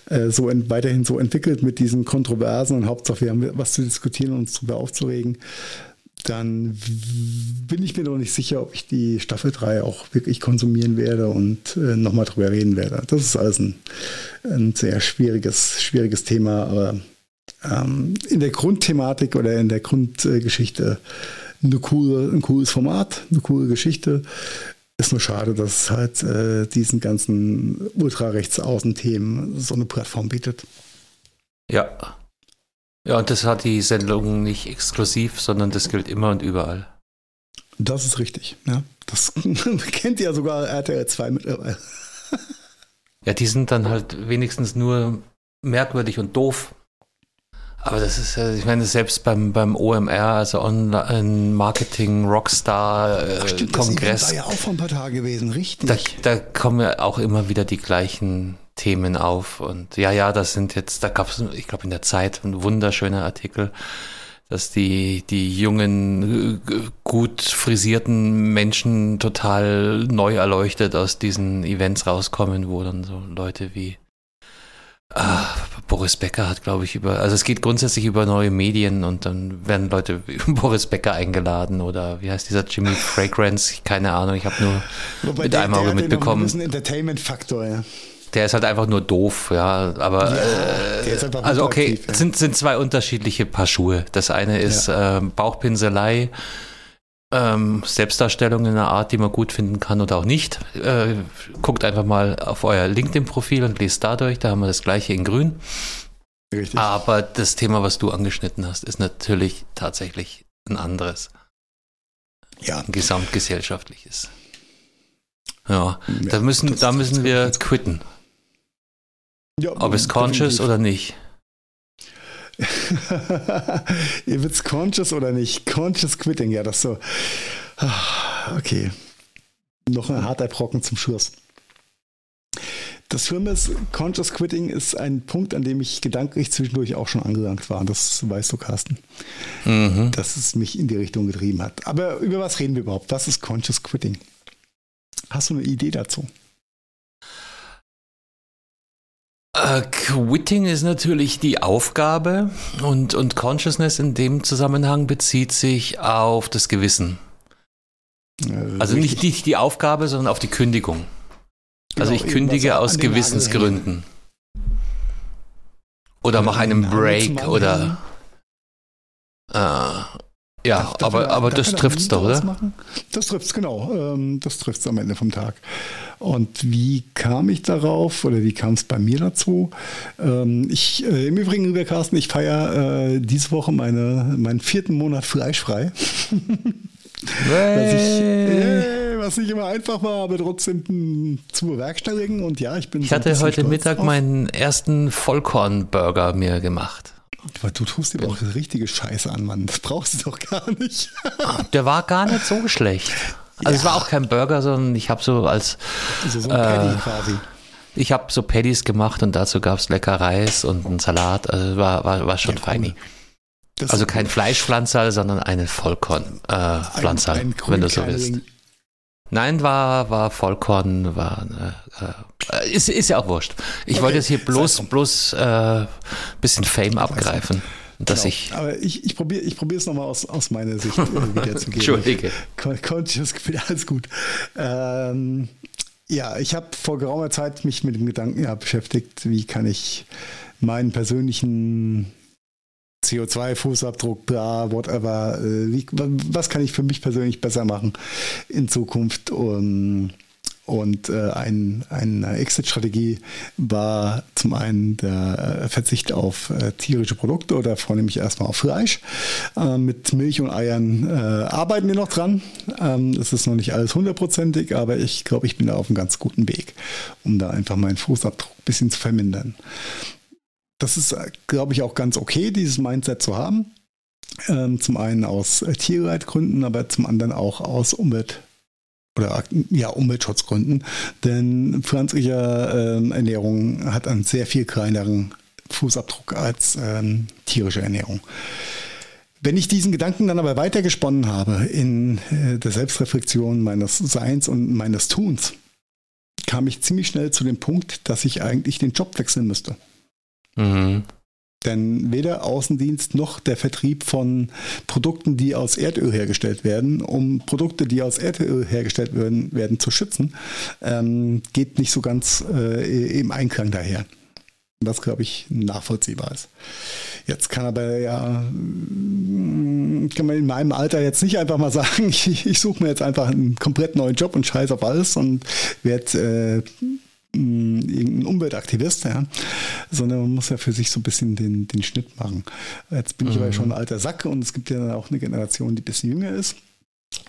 äh, so ent, weiterhin so entwickelt mit diesen Kontroversen und Hauptsache wir haben was zu diskutieren und uns darüber aufzuregen, dann bin ich mir noch nicht sicher, ob ich die Staffel 3 auch wirklich konsumieren werde und äh, nochmal drüber reden werde. Das ist alles ein, ein sehr schwieriges, schwieriges Thema, aber ähm, in der Grundthematik oder in der Grundgeschichte eine coole, ein cooles Format, eine coole Geschichte. Ist nur schade, dass halt äh, diesen ganzen Ultrarechtsaußen-Themen so eine Plattform bietet. Ja, ja, und das hat die Sendung nicht exklusiv, sondern das gilt immer und überall. Das ist richtig, ja. Das kennt ja sogar RTL 2 mittlerweile. ja, die sind dann halt wenigstens nur merkwürdig und doof. Aber das ist, ich meine, selbst beim, beim OMR, also Online Marketing Rockstar äh, stimmt, Kongress. Das war ja auch vor ein paar Tagen gewesen, richtig. Da, da kommen ja auch immer wieder die gleichen Themen auf. Und ja, ja, das sind jetzt, da gab es, ich glaube, in der Zeit ein wunderschöner Artikel, dass die, die jungen, gut frisierten Menschen total neu erleuchtet aus diesen Events rauskommen, wo dann so Leute wie Ah, Boris Becker hat, glaube ich, über, also es geht grundsätzlich über neue Medien und dann werden Leute über Boris Becker eingeladen oder wie heißt dieser Jimmy Fragrance? Keine Ahnung, ich habe nur Wobei mit der, einem Auge mitbekommen. ein Entertainment-Faktor, ja der ist halt einfach nur doof, ja. Aber ja, äh, also okay, ja. sind, sind zwei unterschiedliche Paar Schuhe. Das eine ist ja. äh, Bauchpinselei, ähm, Selbstdarstellung in einer Art, die man gut finden kann oder auch nicht. Äh, guckt einfach mal auf euer LinkedIn-Profil und lest dadurch, da haben wir das gleiche in grün. Richtig. Aber das Thema, was du angeschnitten hast, ist natürlich tatsächlich ein anderes. Ja. Ein gesamtgesellschaftliches. Ja, ja da müssen, da müssen wir quitten. Ja, Ob es conscious oder nicht. If it's conscious oder nicht. Conscious quitting, ja, das so. Okay. Noch ein harter Brocken zum Schluss. Das Schlimme ist, Conscious Quitting ist ein Punkt, an dem ich gedanklich zwischendurch auch schon angelangt war. Das weißt du, Carsten. Mhm. Dass es mich in die Richtung getrieben hat. Aber über was reden wir überhaupt? Was ist Conscious Quitting? Hast du eine Idee dazu? Uh, Quitting ist natürlich die Aufgabe und, und Consciousness in dem Zusammenhang bezieht sich auf das Gewissen. Äh, also nicht die, die Aufgabe, sondern auf die Kündigung. Also genau, ich kündige aus Gewissensgründen. Oder mache einen Break oder äh, ja, darf, aber, darf aber das trifft es doch, oder? Machen? Das trifft es, genau. Ähm, das trifft es am Ende vom Tag. Und wie kam ich darauf oder wie kam es bei mir dazu? Ähm, ich, äh, Im Übrigen, lieber Carsten, ich feiere äh, diese Woche meine, meinen vierten Monat fleischfrei. was, ich, äh, was nicht immer einfach war, aber trotzdem hm, zu bewerkstelligen. Und ja, ich bin. Ich hatte heute Mittag auf. meinen ersten Vollkornburger mir gemacht. Aber du tust dir doch richtige Scheiße an, Mann. Das brauchst du doch gar nicht. Der war gar nicht so schlecht. Also ja. es war auch kein Burger, sondern ich habe so als also so ein Paddy äh, quasi. Ich habe so Paddies gemacht und dazu gab es lecker Reis und einen Salat. Also war, war, war schon ja, feini. Also kein Fleischpflanzerl, sondern eine Vollkornpflanzerl, äh, wenn du so willst. Nein, war, war Vollkorn, war, äh, äh, ist, ist ja auch wurscht. Ich okay. wollte jetzt hier bloß, bloß äh, bisschen Fame abgreifen. Dass genau. ich Aber ich, ich probiere ich es nochmal aus, aus meiner Sicht äh, wiederzugeben. Entschuldige. Conscious, alles gut. Ähm, Ja, ich habe vor geraumer Zeit mich mit dem Gedanken ja, beschäftigt, wie kann ich meinen persönlichen CO2-Fußabdruck, bla, whatever, äh, wie, was kann ich für mich persönlich besser machen in Zukunft? Um, und äh, ein, eine Exit-Strategie war zum einen der Verzicht auf äh, tierische Produkte oder vornehmlich erstmal auf Fleisch. Äh, mit Milch und Eiern äh, arbeiten wir noch dran. Ähm, es ist noch nicht alles hundertprozentig, aber ich glaube, ich bin da auf einem ganz guten Weg, um da einfach meinen Fußabdruck ein bisschen zu vermindern. Das ist, glaube ich, auch ganz okay, dieses Mindset zu haben. Ähm, zum einen aus äh, Tierleitgründen, aber zum anderen auch aus Umwelt- oder ja, Umweltschutzgründen. Denn pflanzliche äh, Ernährung hat einen sehr viel kleineren Fußabdruck als ähm, tierische Ernährung. Wenn ich diesen Gedanken dann aber weitergesponnen habe in äh, der Selbstreflexion meines Seins und meines Tuns, kam ich ziemlich schnell zu dem Punkt, dass ich eigentlich den Job wechseln müsste. Mhm. Denn weder Außendienst noch der Vertrieb von Produkten, die aus Erdöl hergestellt werden, um Produkte, die aus Erdöl hergestellt werden, werden zu schützen, ähm, geht nicht so ganz äh, im Einklang daher. Was, glaube ich, nachvollziehbar ist. Jetzt kann aber ja, kann man in meinem Alter jetzt nicht einfach mal sagen, ich, ich suche mir jetzt einfach einen komplett neuen Job und scheiß auf alles und werde äh, irgendein Umweltaktivist, ja, sondern man muss ja für sich so ein bisschen den, den Schnitt machen. Jetzt bin mhm. ich aber schon ein alter Sack und es gibt ja auch eine Generation, die ein bisschen jünger ist.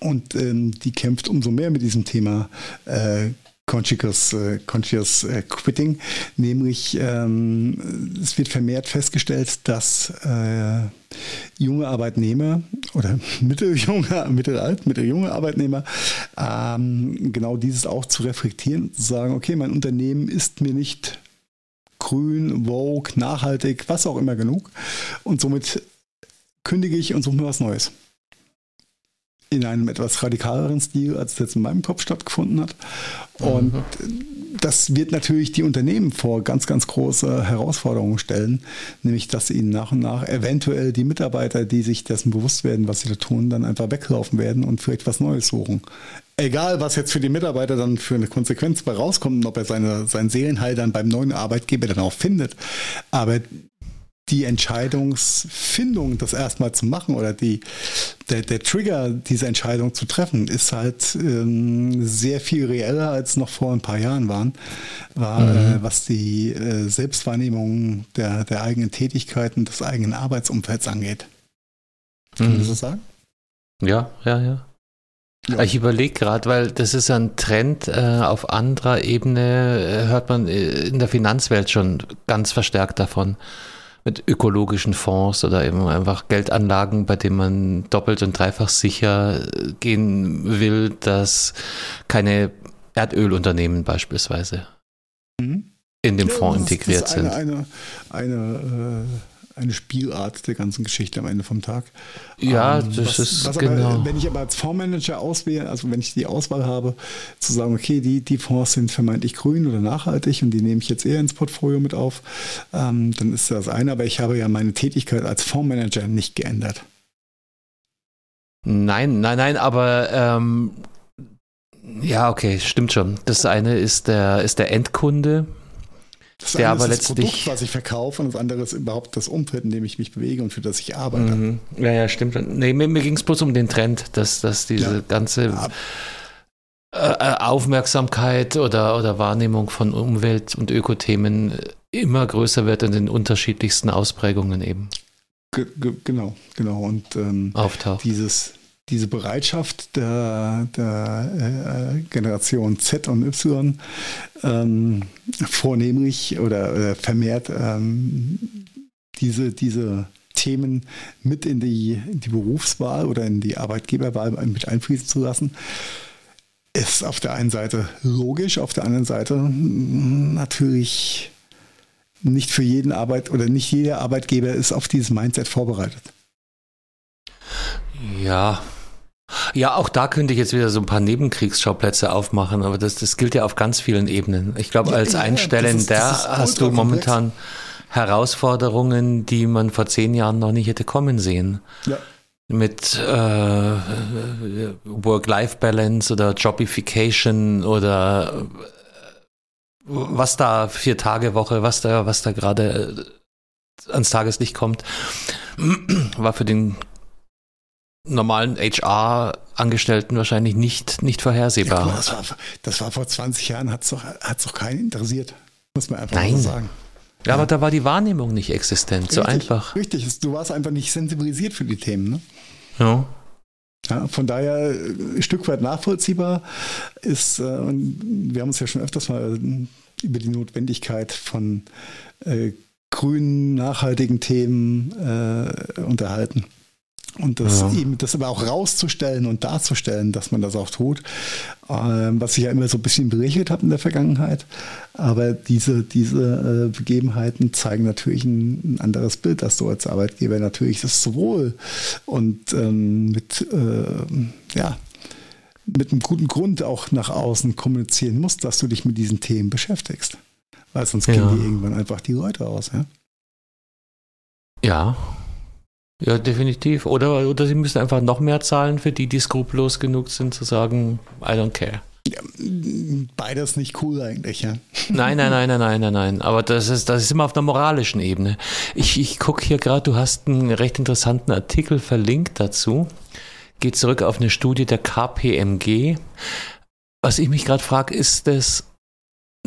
Und ähm, die kämpft umso mehr mit diesem Thema äh, Conscious, äh, Conscious äh, Quitting, nämlich ähm, es wird vermehrt festgestellt, dass äh, junge Arbeitnehmer oder mitteljunge, mittelalt, mitteljunge Arbeitnehmer ähm, genau dieses auch zu reflektieren, zu sagen, okay, mein Unternehmen ist mir nicht grün, vogue, nachhaltig, was auch immer genug. Und somit kündige ich und suche mir was Neues in einem etwas radikaleren Stil, als es jetzt in meinem Kopf stattgefunden hat. Und mhm. das wird natürlich die Unternehmen vor ganz, ganz große Herausforderungen stellen, nämlich dass ihnen nach und nach eventuell die Mitarbeiter, die sich dessen bewusst werden, was sie da tun, dann einfach weglaufen werden und vielleicht was Neues suchen. Egal, was jetzt für die Mitarbeiter dann für eine Konsequenz bei rauskommt und ob er seine, sein Seelenheil dann beim neuen Arbeitgeber dann auch findet. Aber die Entscheidungsfindung, das erstmal zu machen oder die, der, der Trigger, diese Entscheidung zu treffen, ist halt ähm, sehr viel reeller als noch vor ein paar Jahren waren, war, mhm. äh, was die äh, Selbstwahrnehmung der, der eigenen Tätigkeiten, des eigenen Arbeitsumfelds angeht. Kann mhm. man das sagen? Ja, ja, ja. Ja. Ich überlege gerade, weil das ist ein Trend äh, auf anderer Ebene, äh, hört man äh, in der Finanzwelt schon ganz verstärkt davon mit ökologischen Fonds oder eben einfach Geldanlagen, bei denen man doppelt und dreifach sicher gehen will, dass keine Erdölunternehmen beispielsweise mhm. in dem ja, Fonds integriert eine, sind. Eine, eine, eine äh eine Spielart der ganzen Geschichte am Ende vom Tag. Ja, ähm, das was, ist was genau. Aber, wenn ich aber als Fondsmanager auswähle, also wenn ich die Auswahl habe, zu sagen, okay, die, die Fonds sind vermeintlich grün oder nachhaltig und die nehme ich jetzt eher ins Portfolio mit auf, ähm, dann ist das eine, aber ich habe ja meine Tätigkeit als Fondsmanager nicht geändert. Nein, nein, nein, aber ähm, ja, okay, stimmt schon. Das eine ist der, ist der Endkunde, das der aber ist das letztlich Produkt, was ich verkaufe und das andere ist überhaupt das Umfeld, in dem ich mich bewege und für das ich arbeite. Mhm. Ja, ja, stimmt. Nee, mir, mir ging es bloß um den Trend, dass, dass diese ja. ganze ja. Äh, äh, Aufmerksamkeit oder, oder Wahrnehmung von Umwelt- und Ökothemen immer größer wird in den unterschiedlichsten Ausprägungen eben. G genau, genau. Und ähm, Auftaucht. dieses, diese Bereitschaft der, der äh, Generation Z und Y ähm, vornehmlich oder, oder vermehrt ähm, diese, diese Themen mit in die, in die Berufswahl oder in die Arbeitgeberwahl mit einfließen zu lassen, ist auf der einen Seite logisch, auf der anderen Seite natürlich nicht für jeden Arbeit oder nicht jeder Arbeitgeber ist auf dieses Mindset vorbereitet. Ja, ja, auch da könnte ich jetzt wieder so ein paar Nebenkriegsschauplätze aufmachen, aber das, das gilt ja auf ganz vielen Ebenen. Ich glaube, als ja, Einstellender hast du momentan Herausforderungen, die man vor zehn Jahren noch nicht hätte kommen sehen. Ja. mit äh, Work-Life-Balance oder Jobification oder was da vier Tage Woche, was da, was da gerade ans Tageslicht kommt, war für den normalen HR-Angestellten wahrscheinlich nicht, nicht vorhersehbar. Ja, das, war, das, war, vor 20 Jahren, hat es doch, hat's doch keinen interessiert, muss man einfach Nein. so sagen. Ja, aber da war die Wahrnehmung nicht existent, richtig, so einfach. Richtig, du warst einfach nicht sensibilisiert für die Themen. Ne? Ja. Ja, von daher ein Stück weit nachvollziehbar ist, äh, wir haben uns ja schon öfters mal über die Notwendigkeit von äh, grünen, nachhaltigen Themen äh, unterhalten. Und das ja. eben, das aber auch rauszustellen und darzustellen, dass man das auch tut, ähm, was ich ja immer so ein bisschen berichtet habe in der Vergangenheit. Aber diese, diese äh, Begebenheiten zeigen natürlich ein, ein, anderes Bild, dass du als Arbeitgeber natürlich das sowohl und ähm, mit, äh, ja, mit einem guten Grund auch nach außen kommunizieren musst, dass du dich mit diesen Themen beschäftigst. Weil sonst ja. gehen die irgendwann einfach die Leute aus. Ja. Ja, ja, definitiv. Oder, oder sie müssen einfach noch mehr zahlen für die, die skrupellos genug sind, zu sagen, I don't care. Ja, beides nicht cool eigentlich, ja. Nein, nein, nein, nein, nein, nein, nein. Aber das ist, das ist immer auf einer moralischen Ebene. Ich, ich gucke hier gerade, du hast einen recht interessanten Artikel verlinkt dazu. Geht zurück auf eine Studie der KPMG. Was ich mich gerade frage, ist das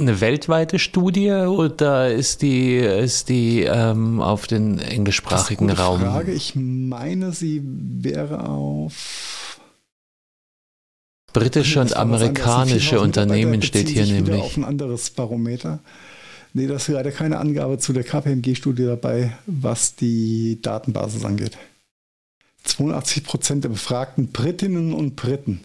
eine weltweite Studie oder ist die, ist die ähm, auf den englischsprachigen das ist eine Raum? Frage. Ich meine, sie wäre auf britische und amerikanische Unternehmen steht hier nämlich. Auf ein anderes Barometer. Nee, da ist leider keine Angabe zu der KPMG-Studie dabei, was die Datenbasis angeht. 82 Prozent der befragten Britinnen und Briten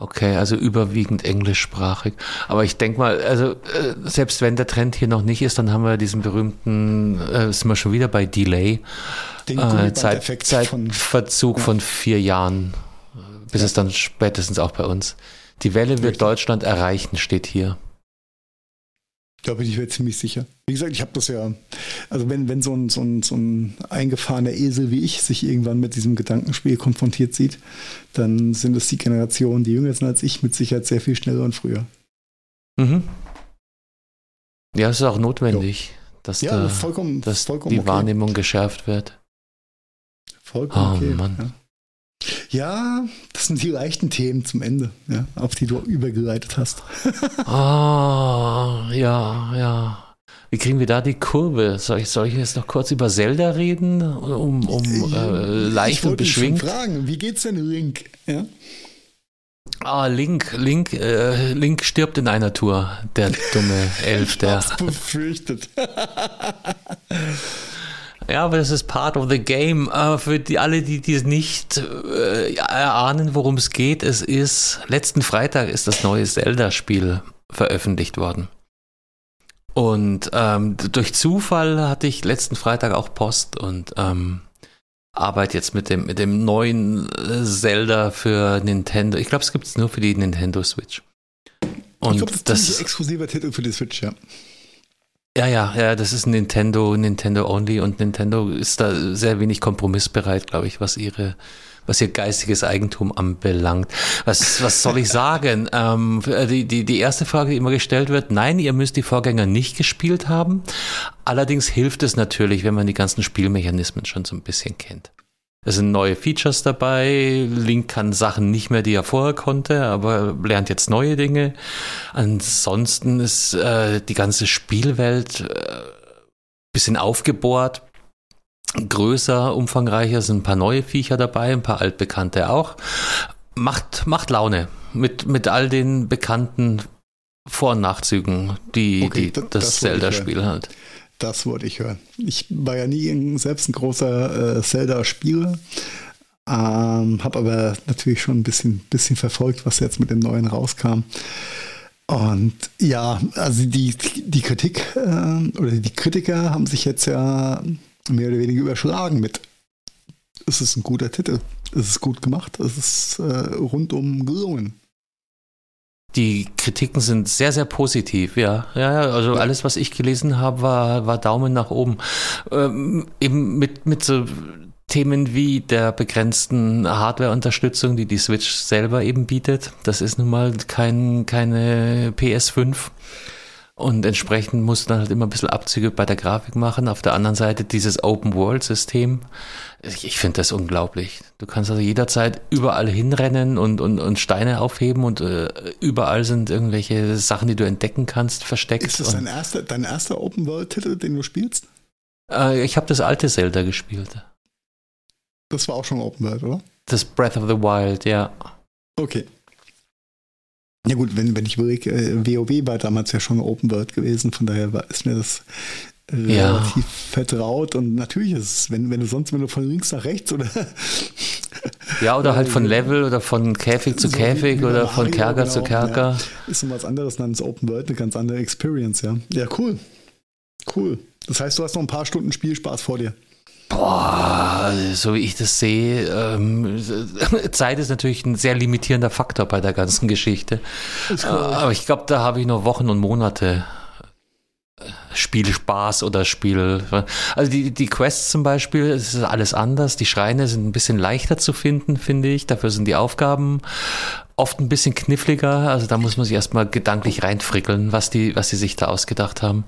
Okay, also überwiegend englischsprachig. Aber ich denke mal, also äh, selbst wenn der Trend hier noch nicht ist, dann haben wir diesen berühmten, äh, sind wir schon wieder bei Delay, äh, Zeit, Zeitverzug von, ja. von vier Jahren, bis ja. es dann spätestens auch bei uns. Die Welle wird Richtig. Deutschland erreichen, steht hier. Da bin ich mir ziemlich sicher. Wie gesagt, ich habe das ja, also wenn, wenn so, ein, so, ein, so ein eingefahrener Esel wie ich sich irgendwann mit diesem Gedankenspiel konfrontiert sieht, dann sind es die Generationen, die jünger sind als ich, mit Sicherheit sehr viel schneller und früher. Mhm. Ja, es ist auch notwendig, jo. dass, ja, da, vollkommen, dass vollkommen die okay. Wahrnehmung geschärft wird. Vollkommen oh, okay. Mann. Ja. Ja, das sind die leichten Themen zum Ende, ja, auf die du übergeleitet hast. Ah, oh, ja, ja. Wie kriegen wir da die Kurve? Soll ich, soll ich jetzt noch kurz über Zelda reden, um, um äh, leicht und beschwingt? Ich fragen, wie geht's denn Link? Ja? Ah, Link, Link, äh, Link stirbt in einer Tour, der dumme Elf, der. Ich befürchtet. Ja, aber das ist part of the game. Für die alle, die dies nicht äh, erahnen, worum es geht, es ist letzten Freitag ist das neue Zelda-Spiel veröffentlicht worden. Und ähm, durch Zufall hatte ich letzten Freitag auch Post und ähm, arbeite jetzt mit dem, mit dem neuen äh, Zelda für Nintendo. Ich glaube, es gibt es nur für die Nintendo Switch. Und ich glaube, das ist ein exklusiver Titel für die Switch, ja. Ja, ja, ja, das ist Nintendo, Nintendo Only und Nintendo ist da sehr wenig kompromissbereit, glaube ich, was ihre, was ihr geistiges Eigentum anbelangt. Was, was soll ich sagen? ähm, die, die, die erste Frage, die immer gestellt wird, nein, ihr müsst die Vorgänger nicht gespielt haben. Allerdings hilft es natürlich, wenn man die ganzen Spielmechanismen schon so ein bisschen kennt. Es sind neue Features dabei. Link kann Sachen nicht mehr, die er vorher konnte, aber lernt jetzt neue Dinge. Ansonsten ist äh, die ganze Spielwelt äh, bisschen aufgebohrt, größer, umfangreicher, sind ein paar neue Viecher dabei, ein paar altbekannte auch. Macht, macht Laune mit, mit all den bekannten Vor- und Nachzügen, die, okay, die das, das Zelda-Spiel hat. Das wollte ich hören. Ich war ja nie selbst ein großer äh, Zelda-Spieler, ähm, habe aber natürlich schon ein bisschen, bisschen verfolgt, was jetzt mit dem neuen rauskam. Und ja, also die, die Kritik äh, oder die Kritiker haben sich jetzt ja mehr oder weniger überschlagen mit, es ist ein guter Titel, es ist gut gemacht, es ist äh, rundum gelungen. Die Kritiken sind sehr, sehr positiv, ja. Ja, also alles, was ich gelesen habe, war, war Daumen nach oben. Ähm, eben mit, mit so Themen wie der begrenzten Hardware-Unterstützung, die die Switch selber eben bietet. Das ist nun mal kein, keine PS5. Und entsprechend musst du dann halt immer ein bisschen Abzüge bei der Grafik machen. Auf der anderen Seite dieses Open-World-System. Ich, ich finde das unglaublich. Du kannst also jederzeit überall hinrennen und, und, und Steine aufheben und äh, überall sind irgendwelche Sachen, die du entdecken kannst, versteckt. Ist das dein erster, dein erster Open-World-Titel, den du spielst? Äh, ich habe das alte Zelda gespielt. Das war auch schon Open World, oder? Das Breath of the Wild, ja. Okay. Ja gut, wenn, wenn ich überlege, äh, WoW war damals ja schon Open World gewesen, von daher war, ist mir das äh, ja. relativ vertraut und natürlich ist es, wenn, wenn du sonst, wenn du von links nach rechts oder Ja, oder halt von Level oder von Käfig zu so Käfig oder von Mario, Kerker genau, zu Kerker. Ja. Ist so was anderes, dann ist Open World eine ganz andere Experience, ja. Ja, cool. Cool. Das heißt, du hast noch ein paar Stunden Spielspaß vor dir. Boah, so wie ich das sehe, ähm, Zeit ist natürlich ein sehr limitierender Faktor bei der ganzen Geschichte. Aber ich glaube, da habe ich noch Wochen und Monate äh, Spielspaß oder Spiel. Also die, die Quests zum Beispiel, es ist alles anders. Die Schreine sind ein bisschen leichter zu finden, finde ich. Dafür sind die Aufgaben oft ein bisschen kniffliger. Also da muss man sich erstmal gedanklich reinfrickeln, was die, was die sich da ausgedacht haben.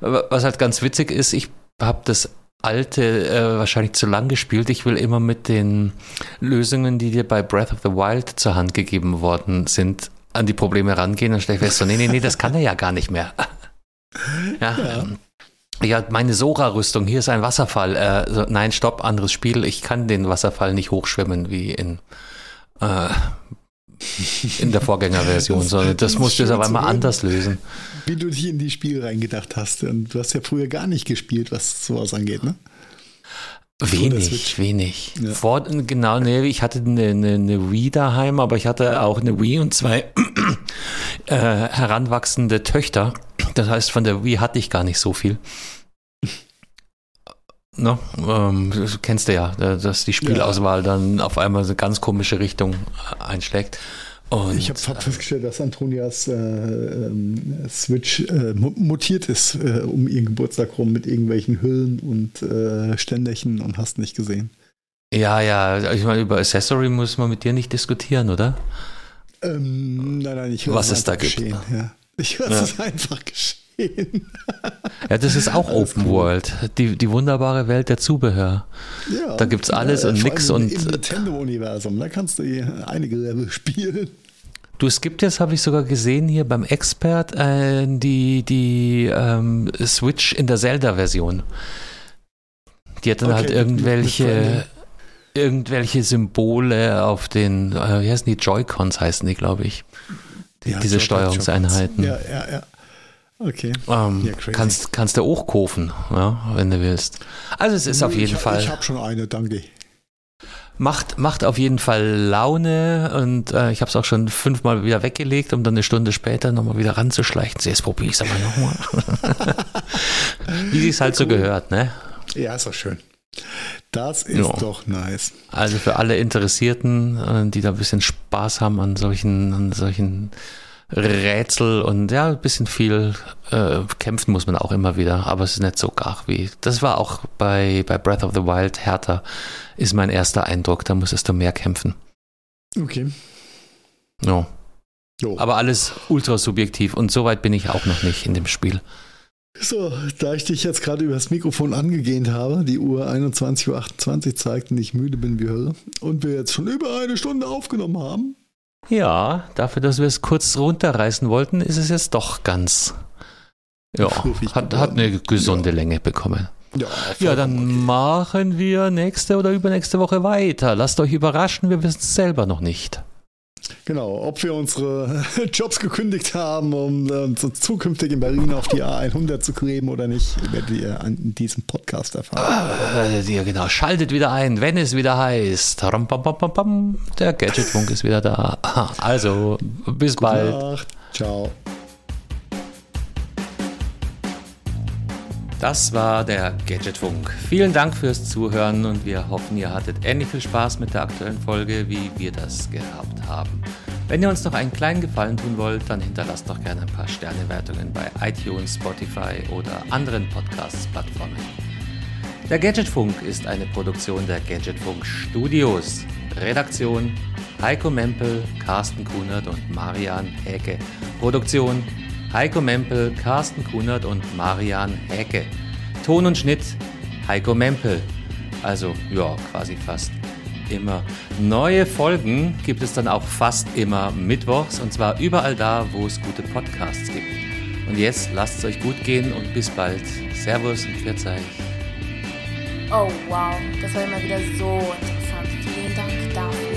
Was halt ganz witzig ist, ich habe das alte äh, wahrscheinlich zu lang gespielt. Ich will immer mit den Lösungen, die dir bei Breath of the Wild zur Hand gegeben worden sind, an die Probleme rangehen und stelle fest, so, nee, nee, nee, das kann er ja gar nicht mehr. ja. ja. Ja, meine Sora-Rüstung, hier ist ein Wasserfall. Äh, so, nein, stopp, anderes Spiel. Ich kann den Wasserfall nicht hochschwimmen wie in, äh, in der Vorgängerversion, sondern das, musst du jetzt aber mal anders lösen wie du dich in die Spiele reingedacht hast. Und du hast ja früher gar nicht gespielt, was sowas angeht, ne? Wenig, wenig. Ja. Vor, genau, nee, ich hatte eine, eine, eine, Wii daheim, aber ich hatte auch eine Wii und zwei äh, heranwachsende Töchter. Das heißt, von der Wii hatte ich gar nicht so viel. No, ähm, kennst du ja, dass die Spielauswahl ja. dann auf einmal so eine ganz komische Richtung einschlägt. Und, ich habe hab festgestellt, dass Antonias äh, äh, Switch äh, mutiert ist äh, um ihren Geburtstag rum mit irgendwelchen Hüllen und äh, Ständerchen und hast nicht gesehen. Ja, ja, ich meine, über Accessory muss man mit dir nicht diskutieren, oder? Ähm, nein, nein, ich höre Was es da geschehen. Ja. Ich höre ja. es einfach geschehen. ja, das ist auch alles Open cool. World. Die, die wunderbare Welt der Zubehör. Ja, da gibt es alles ja, und nix. Und, Im Nintendo-Universum, da kannst du einige Level spielen. Du, es gibt jetzt, habe ich sogar gesehen hier beim Expert, äh, die, die ähm, Switch in der Zelda-Version. Die hat dann okay, halt irgendwelche, irgendwelche Symbole auf den, äh, wie heißen die, Joy-Cons heißen die, glaube ich. Die, ja, diese Steuerungseinheiten. Ja, ja, ja. Okay. Ähm, ja, kannst, kannst du auch kaufen, ja, wenn du willst. Also es ist nee, auf jeden ich, Fall. Ich habe schon eine, danke. Macht, macht auf jeden Fall Laune und äh, ich habe es auch schon fünfmal wieder weggelegt, um dann eine Stunde später nochmal wieder ranzuschleichen. Jetzt probiere ich es aber nochmal. Wie es halt so gehört, ne? Ja, ist doch schön. Das ist jo. doch nice. Also für alle Interessierten, äh, die da ein bisschen Spaß haben an solchen, an solchen Rätsel und ja, ein bisschen viel äh, kämpfen muss man auch immer wieder, aber es ist nicht so gar wie. Das war auch bei, bei Breath of the Wild härter, ist mein erster Eindruck. Da musstest du mehr kämpfen. Okay. No. Jo. Aber alles ultra subjektiv und so weit bin ich auch noch nicht in dem Spiel. So, da ich dich jetzt gerade über das Mikrofon angegähnt habe, die Uhr 21.28 Uhr zeigt und ich müde bin wie Hölle und wir jetzt schon über eine Stunde aufgenommen haben, ja, dafür, dass wir es kurz runterreißen wollten, ist es jetzt doch ganz. Ja, hat, hat eine gesunde ja. Länge bekommen. Ja, ja, dann okay. machen wir nächste oder übernächste Woche weiter. Lasst euch überraschen, wir wissen es selber noch nicht. Genau, ob wir unsere Jobs gekündigt haben, um uns zukünftig in Berlin auf die A100 zu kleben oder nicht, werdet ihr in diesem Podcast erfahren. Ah, ja, genau. Schaltet wieder ein, wenn es wieder heißt. Der Gadgetfunk ist wieder da. Also, bis Gute bald. Nacht. Ciao. Das war der Gadgetfunk. Vielen Dank fürs Zuhören und wir hoffen, ihr hattet ähnlich viel Spaß mit der aktuellen Folge, wie wir das gehabt haben. Wenn ihr uns noch einen kleinen Gefallen tun wollt, dann hinterlasst doch gerne ein paar Sternewertungen bei iTunes, Spotify oder anderen Podcasts-Plattformen. Der Gadgetfunk ist eine Produktion der Gadgetfunk Studios. Redaktion Heiko Mempel, Carsten Kunert und Marian Häke. Produktion Heiko Mempel, Carsten Kunert und Marian Häke. Ton und Schnitt Heiko Mempel. Also ja, quasi fast immer. Neue Folgen gibt es dann auch fast immer mittwochs und zwar überall da, wo es gute Podcasts gibt. Und jetzt lasst es euch gut gehen und bis bald. Servus und Pfiat Oh wow, das war immer wieder so interessant. Vielen Dank.